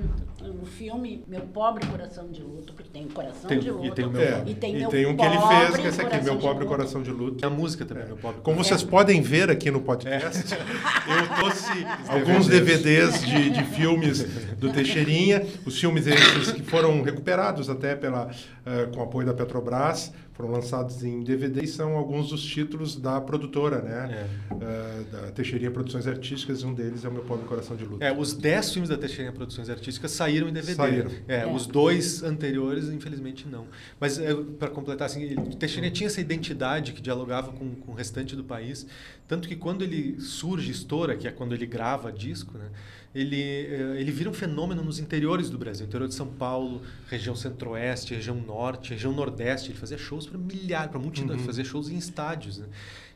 o filme, Meu Pobre Coração de Luto, porque tem Coração tem, de Luto.
E tem, o meu, é.
e tem,
e tem um que ele fez, que é esse aqui, Meu Pobre Coração de Luto.
É a música também, é. Meu Pobre
Como vocês podem ver aqui no podcast, eu trouxe alguns DVDs de, de filmes do Teixeirinha. Os filmes esses que foram recuperados até pela, uh, com apoio da Petrobras foram lançados em DVD e são alguns dos títulos da produtora, né?
É.
Uh, da Teixeirinha Produções Artísticas, e um deles é o Meu Pobre Coração de Luta.
É, os 10 filmes da Teixeirinha Produções Artísticas saíram em DVD.
Saíram.
É,
É.
Os dois anteriores, infelizmente, não. Mas, é, para completar, assim, Teixeirinha tinha essa identidade que dialogava com, com o restante do país. Tanto que quando ele surge, estoura, que é quando ele grava disco, né? Ele, eh, ele vira um fenômeno nos interiores do Brasil. Interior de São Paulo, região centro-oeste, região norte, região nordeste. Ele fazia shows para milhares, para multidão. Ele fazia shows em estádios, né?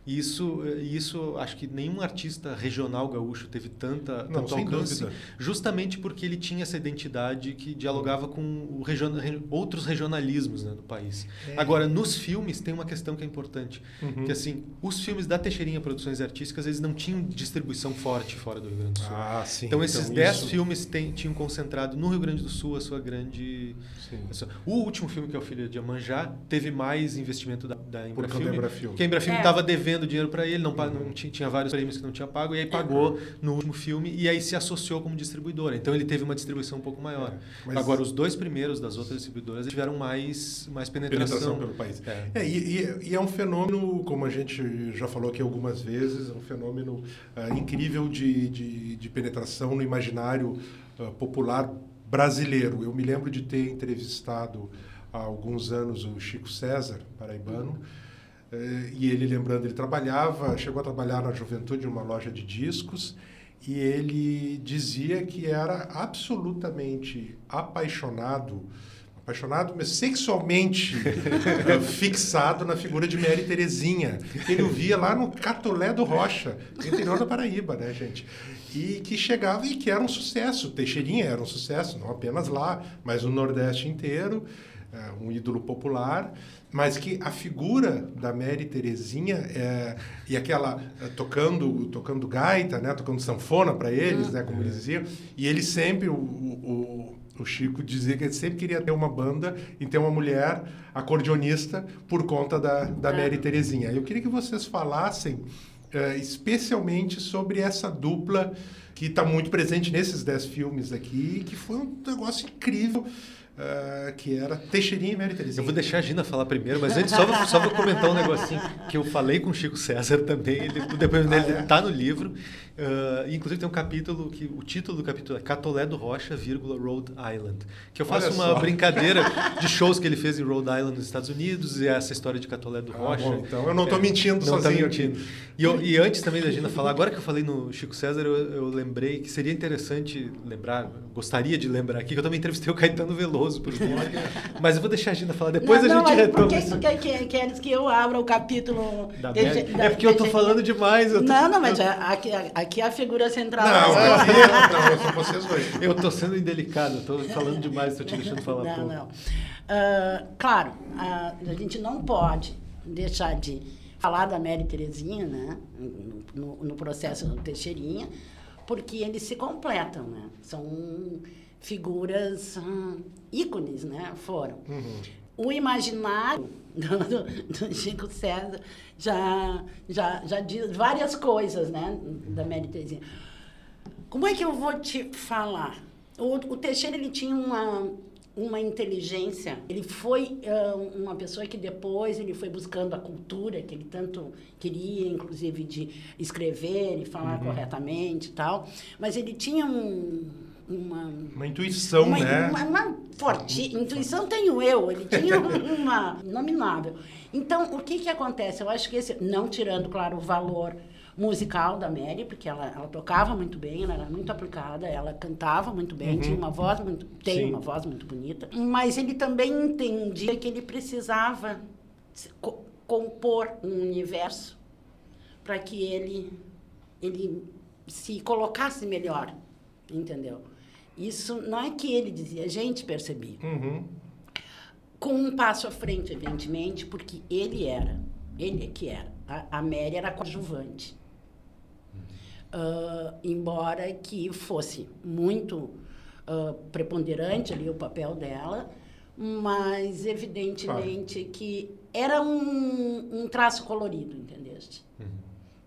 E isso, eh, isso, acho que nenhum artista regional gaúcho teve tanta,
Não,
tanto
sem
alcance,
dúvida.
justamente porque ele tinha essa identidade que dialogava com o region, re- outros regionalismos né, do país.
É.
Agora, nos filmes tem uma questão que é importante,
Uhum.
que assim, os filmes da Teixeirinha Produções Artísticas, eles não tinham distribuição forte fora do Rio Grande do Sul.
Ah, sim.
então, esses 10
isso-
filmes tem- tinham concentrado no Rio Grande do Sul a sua grande...
Sim.
a sua- O último filme, que é o Filho de Amanjá, teve mais investimento da, da
Por
Embrafilme. Porque a Embrafilme
É.
estava devendo dinheiro para ele, não,
Uhum.
não tinha, tinha vários prêmios que não tinha pago, e aí pagou no último filme, e aí se associou como distribuidora. Então ele teve uma distribuição um pouco maior.
É, mas-
Agora, os dois primeiros das outras distribuidoras tiveram mais, mais penetração.
penetração pelo país.
É.
É, e, e- e é um fenômeno, como a gente já falou aqui algumas vezes, é um fenômeno ah, incrível de, de, de penetração no imaginário ah, popular brasileiro. Eu me lembro de ter entrevistado há alguns anos o Chico César, paraibano, eh, e ele, lembrando, ele trabalhava, chegou a trabalhar na juventude numa loja de discos, e ele dizia que era absolutamente apaixonado apaixonado, mas sexualmente eh, fixado na figura de Mary Terezinha, que ele ouvia lá no Catolé do Rocha, no interior da Paraíba, né, gente? E que chegava e que era um sucesso. Teixeirinha era um sucesso, não apenas lá, mas no Nordeste inteiro, eh, um ídolo popular, mas que a figura da Mary Terezinha eh, e aquela eh, tocando tocando gaita, né, tocando sanfona para eles, né, como eles diziam, e ele sempre o, o, o Chico dizia que ele sempre queria ter uma banda e ter uma mulher acordeonista por conta da, da Mary Terezinha. Eu queria que vocês falassem eh, especialmente sobre essa dupla que está muito presente nesses dez filmes aqui, que foi um negócio incrível, eh, que era Teixeirinha e Mary Terezinha.
Eu vou deixar a Gina falar primeiro, mas antes só vou, só vou comentar um negocinho que eu falei com o Chico César também. Ele, dele
Ah,
está no livro. Uh, inclusive tem um capítulo que o título do capítulo é Catolé do Rocha, vírgula, Rhode Island. Que eu faço
Olha
uma
só.
brincadeira de shows que ele fez em Rhode Island, nos Estados Unidos, e essa história de Catolé do
Ah,
Rocha.
bom, então eu não estou mentindo
não tá
sozinho
mentindo.
aqui.
E, eu- e antes também da Gina falar, agora que eu falei no Chico César, eu, eu lembrei que seria interessante lembrar, gostaria de lembrar aqui, que eu também entrevistei o Caetano Veloso por vídeo. Mas eu vou deixar a Gina falar, depois
não,
a
não,
gente
Por
retoma.
que
isso.
quer, quer, queres que eu abra o capítulo...
Da
da-
É porque eu tô
de-
falando demais. Eu tô,
Não, não, mas é- aqui, aqui a figura central...
Não,
é-
aqui, não, são vocês dois.
Eu tô sendo indelicado, eu tô falando demais, tô te deixando falar
não,
pouco.
não. Ah, claro, a gente não pode deixar de falar da Mary Terezinha, né? No, no processo do Teixeirinha, porque eles se completam, né? São figuras ah, ícones, né? Foram. O imaginário do, do- do Chico César já, já, já diz várias coisas, né? Da Mary Terezinha. Como é que eu vou te falar? O, o Teixeira ele tinha uma, uma inteligência. Ele foi ah, uma pessoa que depois ele foi buscando a cultura que ele tanto queria, inclusive de escrever e falar corretamente e tal. Mas ele tinha um, uma
Uma intuição,
uma,
né?
Uma, uma forte intuição tenho eu, ele tinha uma nominável. Então, o que que acontece? Eu acho que esse, não tirando, claro, o valor musical da Mary, porque ela, ela tocava muito bem, ela era muito aplicada, ela cantava muito bem, tinha uma voz muito, tem
Sim.
uma voz muito bonita, mas ele também entendia que ele precisava co- compor um universo para que ele ele se colocasse melhor, entendeu? Isso não é que ele dizia, a gente percebia.
Uhum.
Com um passo à frente, evidentemente, porque ele era, ele é que era. A, a Mary era coadjuvante. Ah, embora que fosse muito ah, preponderante ali o papel dela, mas evidentemente que era um, um traço colorido, entendeste?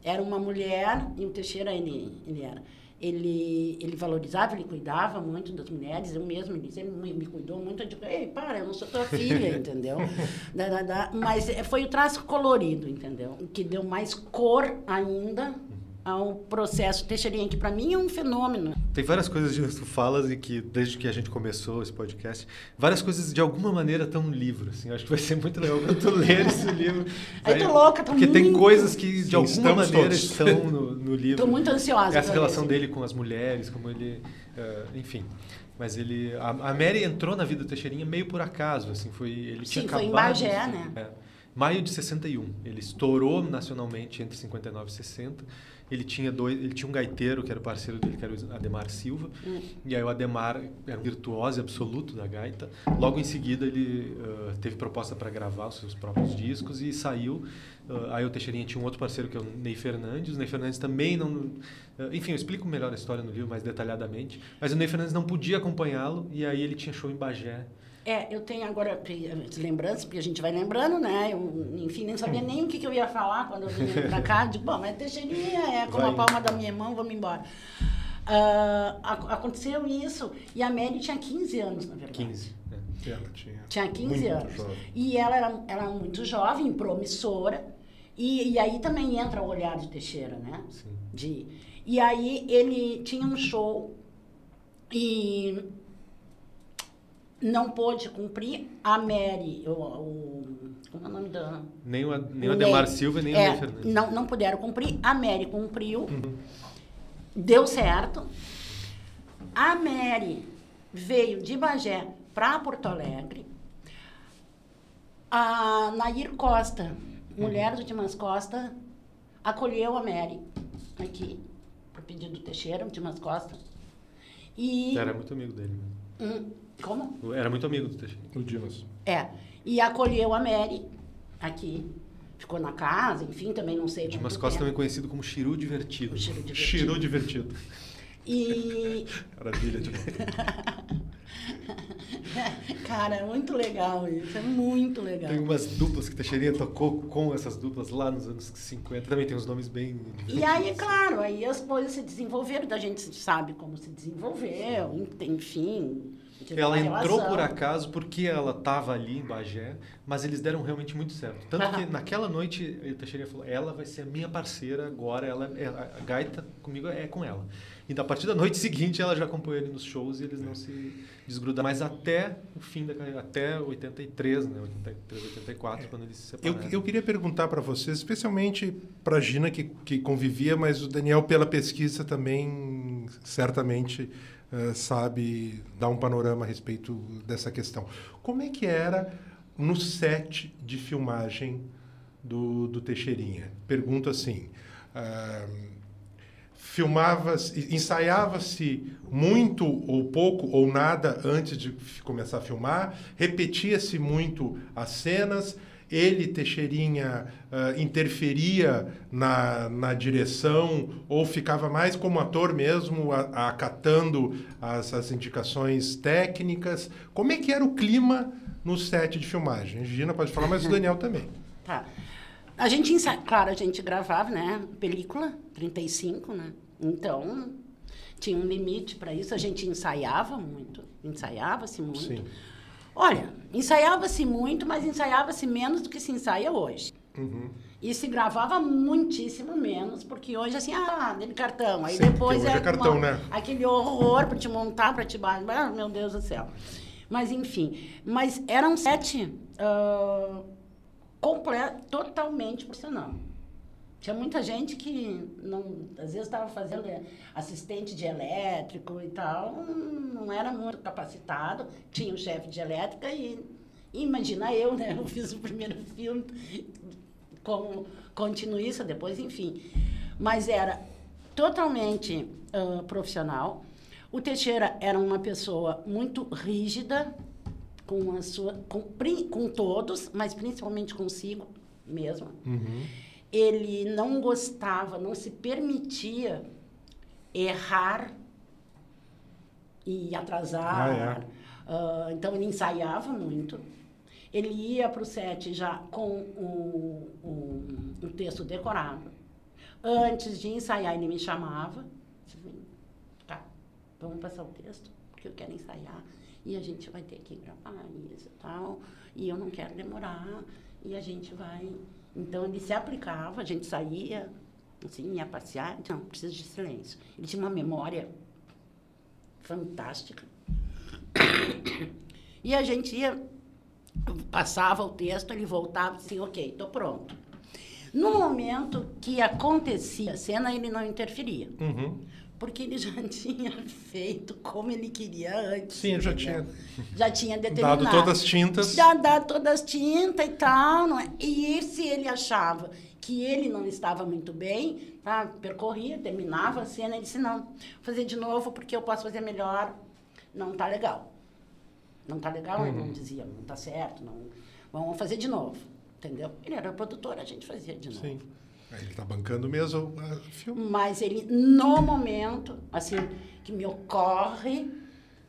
Era uma mulher, e o Teixeira ele, ele era, ele, ele valorizava, ele cuidava muito das mulheres, eu mesmo, ele sempre me, me cuidou muito. Eu digo, ei, para, eu não sou tua filha, entendeu? Da, da, da, mas é, foi o traço colorido, entendeu? Que deu mais cor ainda ao processo Teixeirinha, que para mim é um fenômeno.
Tem várias coisas que tu falas e que, desde que a gente começou esse podcast, várias coisas de alguma maneira estão no livro. Assim, acho que vai ser muito legal quando tu ler esse livro.
Aí tô louca, tô
Porque
muito...
tem coisas que, de
Sim,
alguma maneira,
todos.
estão no, no livro.
Tô muito ansiosa.
Essa relação dele com as mulheres, como ele... eh, enfim... Mas ele... A, a Mary entrou na vida do Teixeirinha meio por acaso, assim, foi... Ele tinha
Sim, foi em
acabado...
Bagé,
assim,
né?
é. Maio de 61. Ele estourou nacionalmente entre 59 e 60. Ele tinha dois, ele tinha um gaiteiro que era parceiro dele, que era o Ademar Silva.
Hum.
E aí o Ademar era um virtuoso absoluto da gaita. Logo em seguida ele ah, teve proposta para gravar os seus próprios discos e saiu. Ah, aí o Teixeirinha tinha um outro parceiro que é o Ney Fernandes. O Ney Fernandes também não, ah, enfim, eu explico melhor a história no livro mais detalhadamente. Mas o Ney Fernandes não podia acompanhá-lo e aí ele tinha show em Bagé.
É, eu tenho agora as lembranças, porque a gente vai lembrando, né? Eu, enfim, nem sabia nem o que, que eu ia falar quando eu vim pra cá. Digo, bom, mas Teixeirinha é como
Vai.
a palma da minha mão, vamos embora. Ac- aconteceu isso, e a Mary tinha 15 anos, na verdade.
15. né?
Ela tinha,
Tinha 15
muito
anos.
jovem.
E ela era, era muito jovem, promissora. E, e aí também entra o olhar de Teixeira, né?
Sim.
De, e aí ele tinha um show e não pôde cumprir. A Mary, o, o- como é o nome da...
Nem o, nem o Ademar. Silva, nem
É,
o Fernandes.
não, não puderam cumprir. A Mary cumpriu. Deu certo. A Mary veio de Bagé para Porto Alegre. A Nair Costa, mulher do Dimas Costa, acolheu a Mary aqui, por pedido do Teixeira, o Dimas Costa. E.
Era muito amigo dele.
Hum, como?
Era muito amigo do Teixeira.
O Dimas.
É. E acolheu a Mary aqui. Ficou na casa, enfim, também não sei.
Dimas Costa
tempo.
também conhecido como Chiru Divertido.
O Chiru divertido.
Chiru divertido.
E.
Maravilha de
Cara, é muito legal isso. É muito legal.
Tem umas duplas que Teixeirinha tocou com essas duplas lá nos anos 50. Também tem uns nomes bem
E aí, claro, aí as coisas se desenvolveram, da gente sabe como se desenvolveu, enfim. Teve
Ela entrou por acaso porque ela estava ali em Bagé, mas eles deram realmente muito certo. Tanto que naquela noite, a Teixeirinha falou: ela vai ser a minha parceira agora, ela, é- a gaita comigo é com ela. E a partir da noite seguinte, ela já acompanhou ele nos shows e eles não se desgrudaram. Mas até o fim da carreira, até 83, né? 83, 84, quando eles se
Eu,
separaram.
eu queria perguntar para vocês, especialmente para a Gina, que, que convivia, mas o Daniel, pela pesquisa, também certamente eh, sabe dar um panorama a respeito dessa questão. Como é que era no set de filmagem do, do Teixeirinha? Pergunto assim. ah, filmava-se, ensaiava-se muito ou pouco ou nada antes de começar a filmar, repetia-se muito as cenas, ele, Teixeirinha, ah, interferia na, na direção ou ficava mais como ator mesmo, a- acatando as, as indicações técnicas. Como é que era o clima no set de filmagem? Gina pode falar, mas o Daniel também.
Tá. A gente ensa... Claro, a gente gravava, né? Película, 35, né? Então, tinha um limite para isso. A gente ensaiava muito. Ensaiava-se muito.
Sim.
Olha, ensaiava-se muito, mas ensaiava-se menos do que se ensaia hoje.
Uhum.
E se gravava muitíssimo menos, porque hoje, assim, ah, dele cartão. Aí
Sim,
depois
hoje é cartão, né?
aquele horror para te montar, para te baixar. Ah, meu Deus do céu. Mas, enfim. Mas era um set ah, comple- totalmente profissional. Tinha muita gente que não, às vezes estava fazendo é, assistente de elétrico e tal, não era muito capacitado, tinha um chefe de elétrica e, imagina eu, né? Eu fiz o primeiro filme como continuista, depois, enfim. Mas era totalmente ah, profissional. O Teixeira era uma pessoa muito rígida com a sua com, com todos, mas principalmente consigo mesmo.
Uhum.
Ele não gostava, não se permitia errar e atrasar.
Ah, é?
Ah, então ele ensaiava muito. Ele ia para o set já com o, o, o texto decorado. Antes de ensaiar, ele me chamava. me passar o texto, porque eu quero ensaiar. E a gente vai ter que gravar isso e tal. E eu não quero demorar. E a gente vai. Então ele se aplicava, a gente saía, assim, ia passear. Não, precisa de silêncio. Ele tinha uma memória fantástica. E a gente ia, passava o texto, ele voltava assim, ok, estou pronto. No momento que acontecia a cena, ele não interferia.
Uhum.
Porque ele já tinha feito como ele queria antes.
Sim, já tinha
Já tinha determinado.
dado todas as tintas.
Já dado todas as tintas e tal. Não é? E se ele achava que ele não estava muito bem, tá? percorria, terminava a cena, ele disse, não, vou fazer de novo porque eu posso fazer melhor. Não tá legal. Não tá legal, ele
Uhum.
não dizia, não tá certo, não. Vamos fazer de novo. Entendeu? Ele era produtor, a gente fazia de novo.
Sim. Ele está bancando mesmo o filme.
Mas ele, no momento, assim, que me ocorre,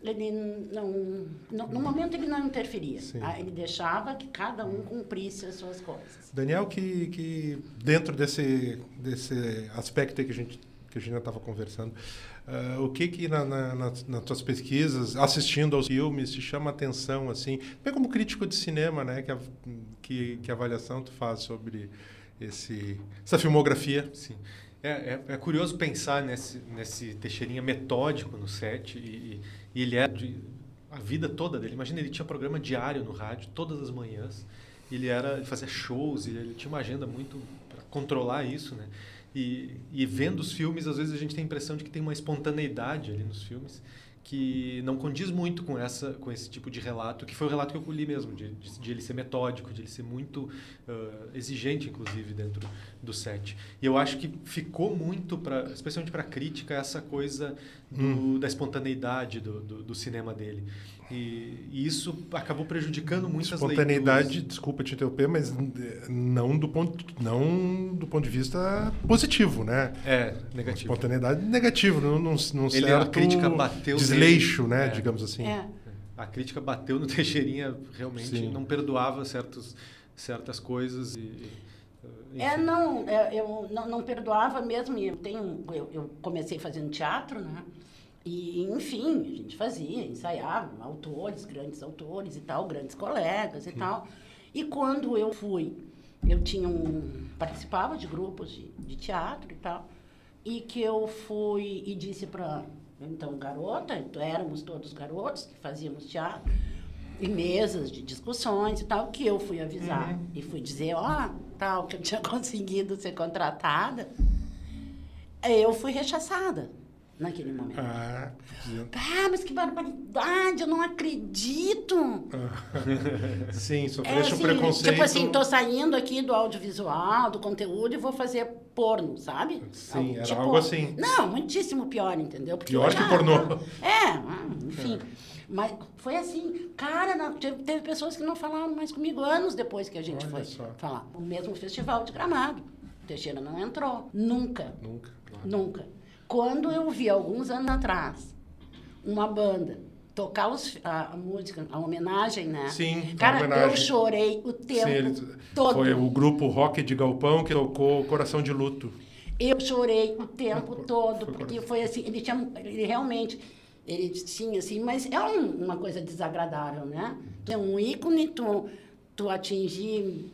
ele não, no, no momento ele não interferia. Ah, Ele deixava que cada um cumprisse as suas coisas.
Daniel, que, que dentro desse, desse aspecto que a gente que a gente já estava conversando, ah, o que que na, na, nas, nas tuas pesquisas, assistindo aos filmes, te chama atenção, assim, bem como crítico de cinema, né, que, a- que, que avaliação tu faz sobre esse, essa filmografia?
Sim. É, é, é curioso pensar nesse, nesse Teixeirinha metódico no set e, e- ele é de, a vida toda dele. Imagina, ele tinha programa diário no rádio, todas as manhãs. Ele era ele fazia shows e ele tinha uma agenda muito para controlar isso, né? E, e vendo os filmes, às vezes a gente tem a impressão de que tem uma espontaneidade ali nos filmes que não condiz muito com essa com esse tipo de relato que foi o relato que eu colhi mesmo de, de, de ele ser metódico de ele ser muito ah, exigente inclusive dentro do set. E eu acho que ficou muito para especialmente para crítica essa coisa do, da espontaneidade do, do, do cinema dele e, e isso acabou prejudicando muitas
Espontaneidade,
leituras.
desculpa te interromper, mas eh, não do ponto, não do ponto de vista positivo, né?
é negativo
Espontaneidade negativo, num, num, num
Ele-
certo
a crítica bateu
desleixo,
nele.
né?
É.
Digamos assim.
É.
a crítica bateu no Teixeirinha realmente
Sim.
não perdoava certos certas coisas e enfim.
É, não, é, eu não, não perdoava mesmo. Eu, tenho, eu, eu comecei fazendo teatro, né? E, enfim, a gente fazia, ensaiava, autores, grandes autores e tal, grandes colegas e tal. E quando eu fui, eu tinha um, participava de grupos de, de teatro e tal, e que eu fui e disse para, então, garota, então, éramos todos garotos que fazíamos teatro, e mesas de discussões e tal, que eu fui avisar e fui dizer, ó, tal, que eu tinha conseguido ser contratada, eu fui rechaçada naquele momento.
Ah,
Ah, mas que barbaridade, eu não acredito.
sim,
É
sofreste um
assim,
preconceito.
tipo assim, tô saindo aqui do audiovisual, do conteúdo e vou fazer porno, sabe?
Sim, era
Tipo,
algo assim.
Não, muitíssimo pior, entendeu? Porque
Pior que pornô.
É, ah, enfim. Mas foi assim, cara, não, teve, teve pessoas que não falaram mais comigo anos depois que a gente
Olha
foi
só.
falar. O mesmo festival de gramado. Teixeira não entrou. Nunca.
Nunca.
Nunca. Quando eu vi, alguns anos atrás, uma banda tocar os- a, a música, a homenagem, né?
Sim,
Cara, eu
homenagem.
chorei o tempo
Sim, ele-
todo.
Foi o grupo Rock de Galpão que tocou Coração de Luto.
Eu chorei o tempo
Foi-
todo,
foi
porque
coração.
foi assim, ele tinha, ele realmente, ele tinha assim, mas é um- uma coisa desagradável, né? Tu é um ícone, tu, tu atingir,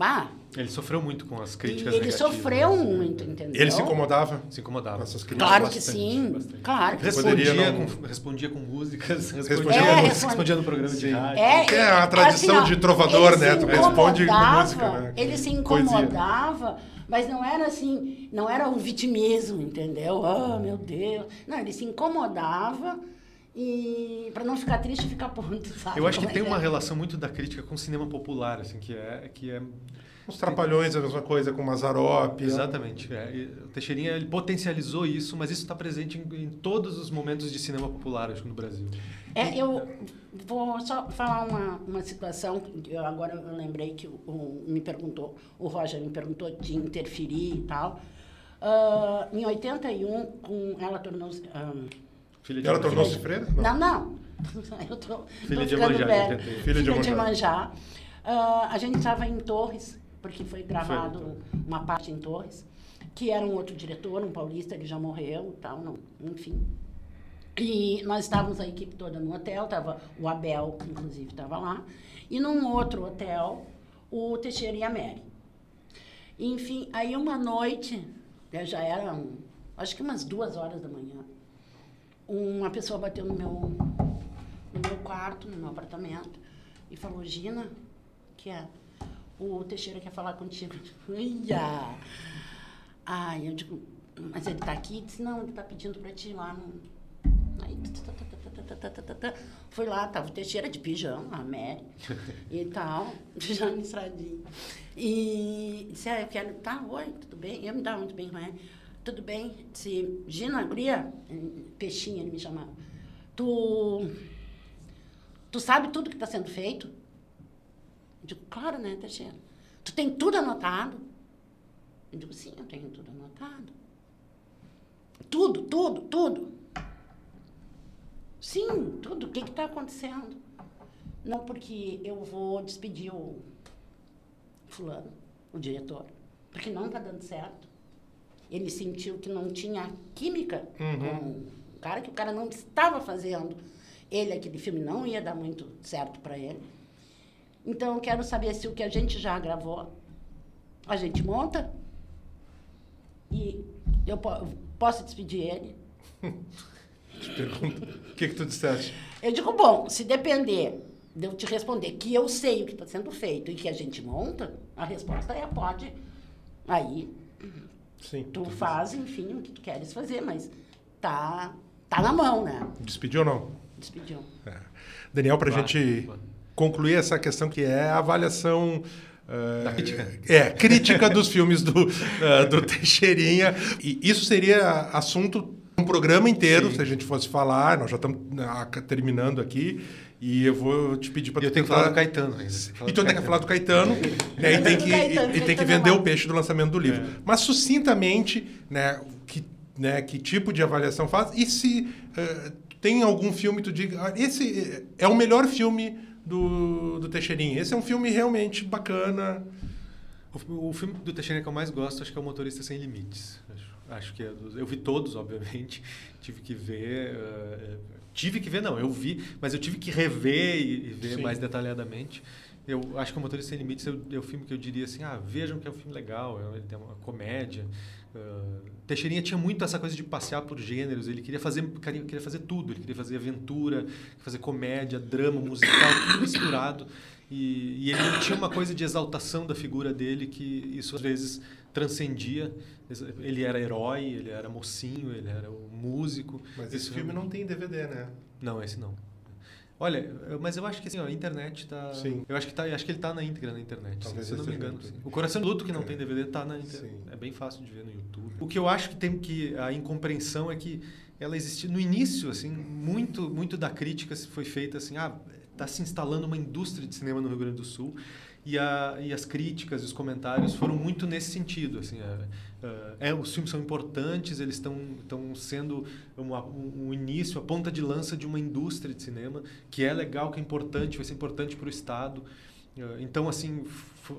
ah,
Ele sofreu muito com as críticas
ele
negativas,
sofreu
né?
muito, entendeu?
Ele se incomodava
Se incomodava.
com essas críticas.
Claro que
Bastante,
sim,
bastante.
claro que sim.
Respondia,
não-
com, respondia com músicas,
Respondia
é,
música.
respondia no programa de
Sim.
rádio.
É,
Que é a tradição
ó,
de trovador, né? Tu responde com música, né?
Ele se
Poesia.
incomodava, mas não era assim, não era um vitimismo, entendeu? Oh, meu Deus. Não, ele se incomodava e para não ficar triste e ficar ponto, sabe?
Eu acho que
Como é
tem uma
é?
relação muito da crítica com o cinema popular, assim, que é que é
Os Trapalhões, a mesma coisa, com Mazarop.
exatamente. é, o Teixeirinha ele potencializou isso, mas isso está presente em, em todos os momentos de cinema popular, acho que no Brasil.
É, eu vou só falar uma, uma situação, que eu agora eu lembrei que o, o- me perguntou, o Roger me perguntou de interferir e tal. Ah, em 81, com, ela tornou-se... ah,
Filha
Ela
Manjá.
tornou-se freira?
Não, não. Eu tô,
Filha
tô
de
ficando
Iemanjá,
velha.
de 81.
Filha de
Filha de. Ah, a gente estava em Torres, porque foi gravado
Foi.
uma parte em Torres, que era um outro diretor, um paulista, ele já morreu e tal, não, enfim. E nós estávamos a equipe toda no hotel, tava o Abel, inclusive, estava lá. E num outro hotel, o Teixeira e a Mary. Enfim, aí uma noite, né, já eram, acho que umas duas horas da manhã, uma pessoa bateu no meu, no meu quarto, no meu apartamento, e falou, Gina, que é? O Teixeira quer falar contigo. Ia! Ai, eu digo, mas ele está aqui? Disse, não, ele está pedindo para ti ir lá no... Aí, fui lá, tava o Teixeira de pijama, a Mary e tal, no estradinho. E disse, ah, eu quero, tá, oi, tudo bem? Eu me dava muito bem com ele. Tudo bem? Disse, Gina, guria, peixinho ele me chamava, tu, tu sabe tudo que está sendo feito? Eu digo, claro, né, Teixeira? Tu tem tudo anotado? Eu digo, sim, eu tenho tudo anotado. Tudo, tudo, tudo. Sim, tudo. O que está acontecendo? Não porque eu vou despedir o fulano, o diretor, porque não está dando certo. Ele sentiu que não tinha química uhum. com o cara, que o cara não estava fazendo. Ele, aquele filme, não ia dar muito certo para ele. Então, eu quero saber se o que a gente já gravou, a gente monta e eu posso despedir ele.
te pergunto, o que, que tu disseste?
Eu digo, bom, se depender de eu te responder que eu sei o que está sendo feito e que a gente monta, a resposta é pode. Aí Sim, tu faz, enfim, o que tu queres fazer, mas tá, tá na mão, né?
Despediu ou não?
Despediu.
É. Daniel, para a gente concluir essa questão que é a avaliação Uh, crítica. É, crítica dos filmes do, uh, do Teixeirinha. E isso seria assunto um programa inteiro, Sim. se a gente fosse falar. Nós já estamos uh, terminando aqui. E eu vou te pedir para
Eu tenho que falar do Caetano ainda.
E tu ainda quer falar do Caetano, né, e tem que, Caetano, e, e tem que vender o peixe do lançamento do livro. É. Mas sucintamente, né, que, né, que tipo de avaliação faz? E se uh, tem algum filme que tu diga, ah, esse é o melhor filme do, do Teixeirinha. Esse é um filme realmente bacana.
O, o filme do Teixeirinha que eu mais gosto acho que é o Motorista Sem Limites. Acho, acho que é dos, eu vi todos, obviamente. Tive que ver. Uh, tive que ver, não, eu vi, mas eu tive que rever e, e ver Sim. mais detalhadamente. Eu acho que o Motorista Sem Limites é o, é o, filme que eu diria assim: ah, vejam que é um filme legal, ele tem uma comédia. Uh, Teixeirinha tinha muito essa coisa de passear por gêneros, ele queria fazer, queria fazer tudo, ele queria fazer aventura, fazer comédia, drama, musical, tudo misturado. E, e, ele tinha uma coisa de exaltação da figura dele que isso às vezes transcendia. Ele era herói, ele era mocinho, ele era o músico.
Mas esse filme não tem DVD, né?
Não, esse não. Olha, mas eu acho que assim, ó, a internet tá. Sim. Eu acho que tá, acho que ele tá na íntegra na internet, sim, se eu não me engano. O Coração Luto que não é. tem DVD tá na internet. É bem fácil de ver no YouTube. O que eu acho que tem que a incompreensão é que ela existe no início, assim, muito muito da crítica foi feita assim, ah, tá se instalando uma indústria de cinema no Rio Grande do Sul e, a, e as críticas e os comentários foram muito nesse sentido. Assim, é, é, os filmes são importantes, eles estão sendo uma, um, um, início, a ponta de lança de uma indústria de cinema que é legal, que é importante, vai ser importante para o Estado. É, então, assim,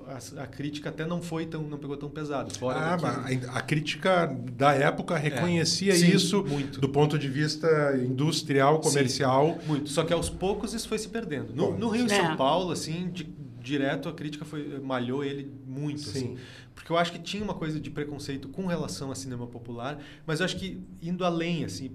a, a, crítica até não foi tão, não pegou tão pesado.
ah, a, a, crítica da época reconhecia é, sim, isso muito. do ponto de vista industrial, comercial.
Sim, muito. Só que aos poucos isso foi se perdendo. No, no Rio e São é. Paulo, assim, de, direto a crítica foi malhou ele muito Sim. assim porque eu acho que tinha uma coisa de preconceito com relação a cinema popular mas eu acho que indo além assim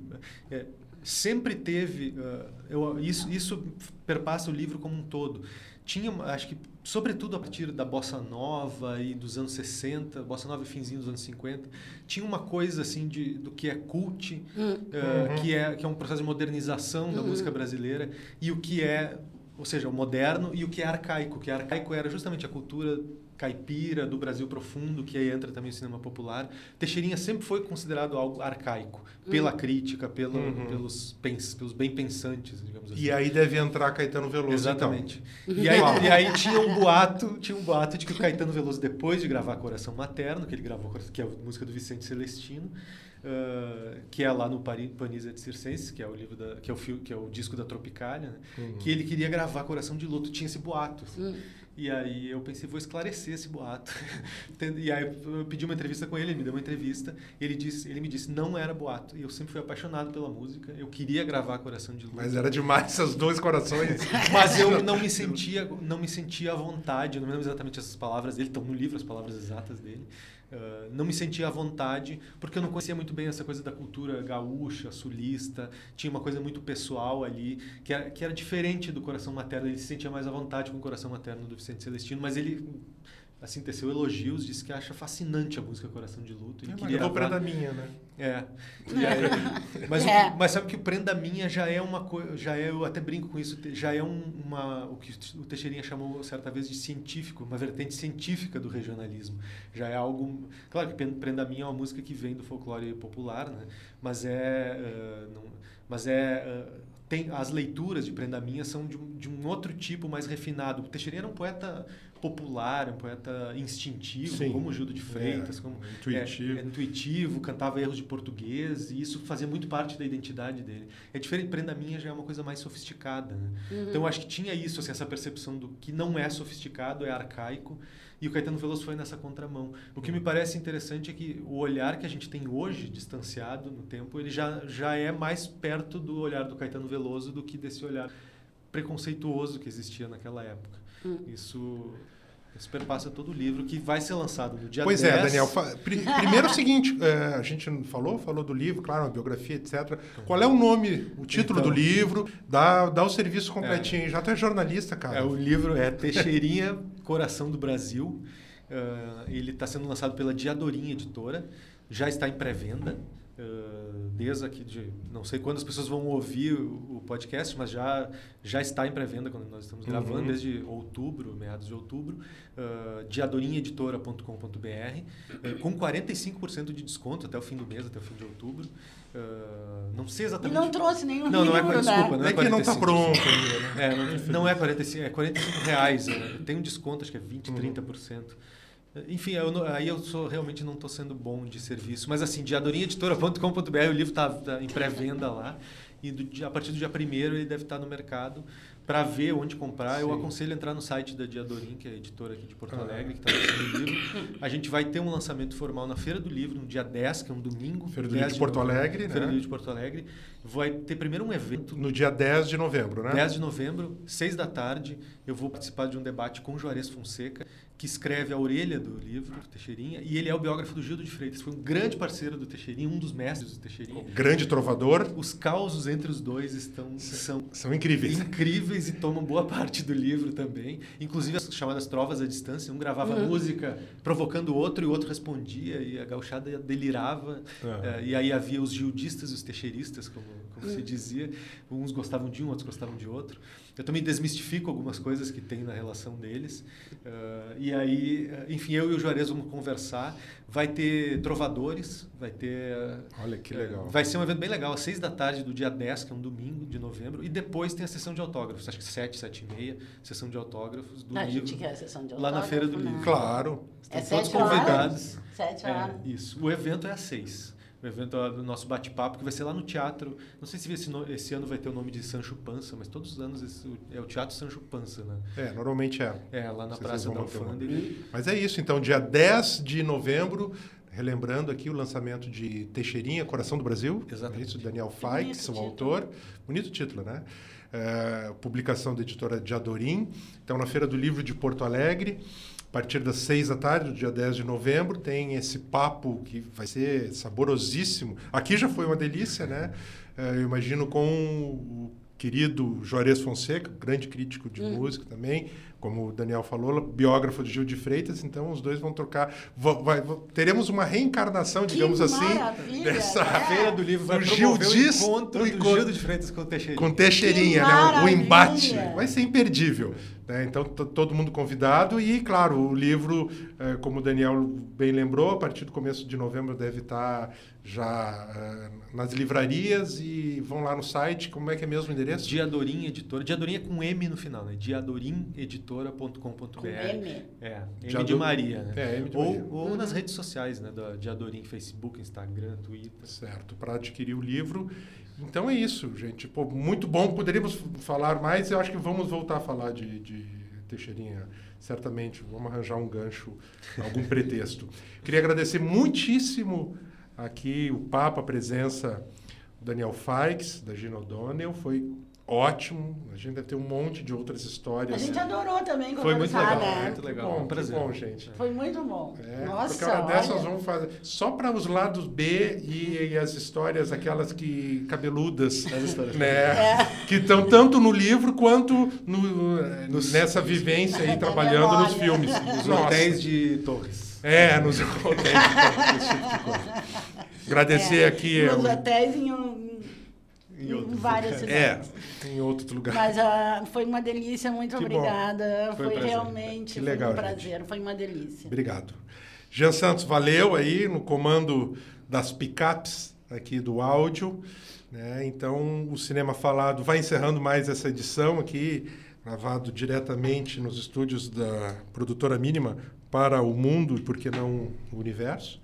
é, sempre teve uh, eu, isso isso perpassa o livro como um todo tinha acho que sobretudo a partir da bossa nova e dos anos 60 bossa nova e finzinho dos anos 50 tinha uma coisa assim de do que é cult uhum. uh, que é que é um processo de modernização uhum. da música brasileira e o que é ou seja, o moderno e o que é arcaico, que é arcaico era justamente a cultura caipira do Brasil profundo, que aí entra também o cinema popular. Teixeirinha sempre foi considerado algo arcaico pela uhum. crítica, pelo, uhum. pelos, pens, pelos bem pensantes, digamos assim.
E aí deve entrar Caetano Veloso,
então. Exatamente. Então. E, aí, e aí tinha um boato, tinha um boato de que o Caetano Veloso depois de gravar Coração Materno, que ele gravou, que é a música do Vicente Celestino, Uh, que é lá no Panisa de Circenses, que é o livro da, que é o que é o disco da Tropicália, né? uhum. que ele queria gravar Coração de Luto, tinha esse boato. Assim. Uhum. E aí eu pensei, vou esclarecer esse boato. e aí eu pedi uma entrevista com ele, ele me deu uma entrevista. Ele disse, ele me disse, não era boato. E eu sempre fui apaixonado pela música. Eu queria gravar Coração de Luz.
Mas era demais esses dois corações.
Mas eu não me sentia, não me sentia à vontade. Eu não lembro exatamente essas palavras dele, estão no livro as palavras exatas dele. Uh, não me sentia à vontade, porque eu não conhecia muito bem essa coisa da cultura gaúcha, sulista. Tinha uma coisa muito pessoal ali, que era, que era diferente do coração materno. Ele se sentia mais à vontade com o coração materno do Vicente Celestino, mas ele assim, teceu elogios, disse que acha fascinante a música Coração de Luto.
Ele é, queria Prenda Minha, né?
É. Aí, mas, é. O, mas sabe que o Prenda Minha já é uma coisa, já é, eu até brinco com isso, já é um, uma, o que o Teixeirinha chamou certa vez de científico, uma vertente científica do regionalismo. Já é algo, claro que Prenda Minha é uma música que vem do folclore popular, né? Mas é, uh, não, mas é uh, tem as leituras de Prenda Minha são de, de um outro tipo mais refinado. O Teixeirinha era um poeta popular, um poeta instintivo, Sim. como Gildo de Freitas, é, como
intuitivo.
É, é, intuitivo, cantava erros de português, e isso fazia muito parte da identidade dele. É diferente, Prenda Minha já é uma coisa mais sofisticada. Né? Uhum. Então eu acho que tinha isso, assim, essa percepção do que não é sofisticado, é arcaico, e o Caetano Veloso foi nessa contramão. O que me parece interessante é que o olhar que a gente tem hoje, distanciado no tempo, ele já, já é mais perto do olhar do Caetano Veloso do que desse olhar preconceituoso que existia naquela época. Hum. Isso isso perpassa todo o livro que vai ser lançado no dia
pois
10.
Pois é, Daniel. Primeiro é o seguinte, é, a gente falou, falou do livro, claro, uma biografia, etc. Qual é o nome, o título então, do livro? Dá, dá o serviço completinho. É, Já tu é jornalista, cara.
É, o livro é Teixeirinha, Coração do Brasil. Uh, ele está sendo lançado pela Diadorim Editora. Já está em pré-venda. Uh, desde aqui de não sei quando as pessoas vão ouvir o podcast, mas já já está em pré-venda quando nós estamos gravando uhum. desde outubro, meados de outubro, uh, diadorinhaeditora.com.br, uh, com 45% de desconto até o fim do mês, até o fim de outubro. Uh, não sei exatamente.
E não trouxe nenhum
não,
livro,
não é, desculpa, não é,
é que não está pronto
ainda, né? É, não, não, é 45, é 45 reais. Né? Tem um desconto, acho que é 20, uhum. 30%. Enfim, eu, aí eu sou, realmente não estou sendo bom de serviço. Mas assim, diadorinhaeditora.com.br, o livro está tá em pré-venda lá. E do, a partir do dia 1 ele deve estar no mercado. Para ver onde comprar, Sim. eu aconselho entrar no site da Diadorim, que é a editora aqui de Porto Alegre, que está lançando o livro. A gente vai ter um lançamento formal na Feira do Livro, no dia 10, que é um domingo.
Feira do Livro de Porto Alegre,
né? Feira do Livro de Porto Alegre. Vai ter primeiro um evento.
No dia 10 de novembro, né?
10 de novembro, 6 da tarde, eu vou participar de um debate com Juarez Fonseca que escreve a orelha do livro, Teixeirinha, e ele é o biógrafo do Gildo de Freitas. Foi um grande parceiro do Teixeirinha, um dos mestres do Teixeirinha. O
grande trovador.
Os causos entre os dois estão
são, são incríveis.
Incríveis e tomam boa parte do livro também. Inclusive as chamadas trovas à distância. Um gravava uhum. música provocando o outro e o outro respondia e a gauchada delirava. Uhum. É, e aí havia os gildistas e os teixeiristas, como, como uhum. se dizia. Uns gostavam de um, outros gostavam de outro. Eu também desmistifico algumas coisas que tem na relação deles. Uh, e aí, enfim, eu e o Juarez vamos conversar. Vai ter trovadores, vai ter...
Olha que legal.
Uh, vai ser um evento bem legal, às seis da tarde do dia 10, que é um domingo de novembro. E depois tem a sessão de autógrafos, acho que sete, sete e meia, sessão de autógrafos do
a
livro.
gente quer a sessão de
autógrafos. Lá na Feira do
né?
Livro.
Claro.
Estão é todos convidados.
Sete horas.
É, isso. O evento é às seis o evento do nosso bate-papo, que vai ser lá no teatro. Não sei se esse, esse, ano vai ter o nome de Sancho Pança, mas todos os anos esse, é o Teatro Sancho Pança, né?
É, normalmente é.
É, lá na Praça da Alfândega.
Mas é isso, então, dia 10 de novembro, relembrando aqui o lançamento de Teixeirinha, Coração do Brasil.
Exatamente. É
isso, Daniel Fikes, o autor. Bonito título, né? É, publicação da editora Diadorim. Então, na Feira do Livro de Porto Alegre partir das seis da tarde, do dia 10 de novembro, tem esse papo que vai ser saborosíssimo. Aqui já foi uma delícia, né? Eh, eu imagino com o querido Juarez Fonseca, grande crítico de hum. música também, como o Daniel falou, biógrafo de Gil de Freitas, então os dois vão trocar. Vai, vai, teremos uma reencarnação,
que
digamos assim,
dessa
é. feira do livro vai
do Gildis,
o encontro do Gildo de Freitas com o Teixeirinha.
Com Teixeirinha, né? o embate. Vai ser imperdível. Né? Então, todo mundo convidado e, claro, o livro, é, como o Daniel bem lembrou, a partir do começo de novembro deve estar já é, nas livrarias e vão lá no site. Como é que é mesmo o endereço?
Diadorim Editora. Diadorim é com M no final, né? Diadorim Editora editora.com.br.
M.
É, M
De
de Maria, né?
É, M de
ou,
Maria.
ou nas redes sociais, né? Da, de Adorim, Facebook, Instagram, Twitter.
Certo, para adquirir o livro. Então é isso, gente. Pô, muito bom. Poderíamos falar mais. Eu acho que vamos voltar a falar de, de Teixeirinha. Certamente. Vamos arranjar um gancho, algum pretexto. Queria agradecer muitíssimo aqui o papo, a presença do Daniel Fikes, da Gina O'Donnell. Foi ótimo. A gente deve ter um monte de outras histórias.
A gente adorou também
Foi muito legal,
né?
muito legal.
Bom,
um prazer.
bom, gente.
Foi muito bom.
É,
Nossa,
porque a hora dessa
olha.
nós vamos fazer só para os lados B e, e as histórias, aquelas que cabeludas,
As histórias
né?
É.
Que estão tanto no livro quanto no, nessa vivência aí trabalhando nos filmes.
Os
Nossa.
hotéis de Torres.
É, nos hotéis. esse tipo de coisa. Agradecer
É,
aqui
Nos
é,
hotéis em, um-
Em
em várias
é,
cidades.
em outros lugares.
Mas ah, foi uma delícia, muito
Que bom.
obrigada.
Foi um
Foi,
prazer.
realmente
Que
foi
legal,
um prazer, foi uma delícia.
Obrigado. Jean Santos, valeu aí no comando das picapes aqui do áudio. Né? Então, o Cinema Falado vai encerrando mais essa edição aqui, gravado diretamente nos estúdios da produtora mínima para o mundo e, por que não, o universo.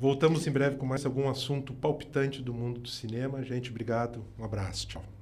Voltamos em breve com mais algum assunto palpitante do mundo do cinema. Gente, obrigado. Um abraço. Tchau.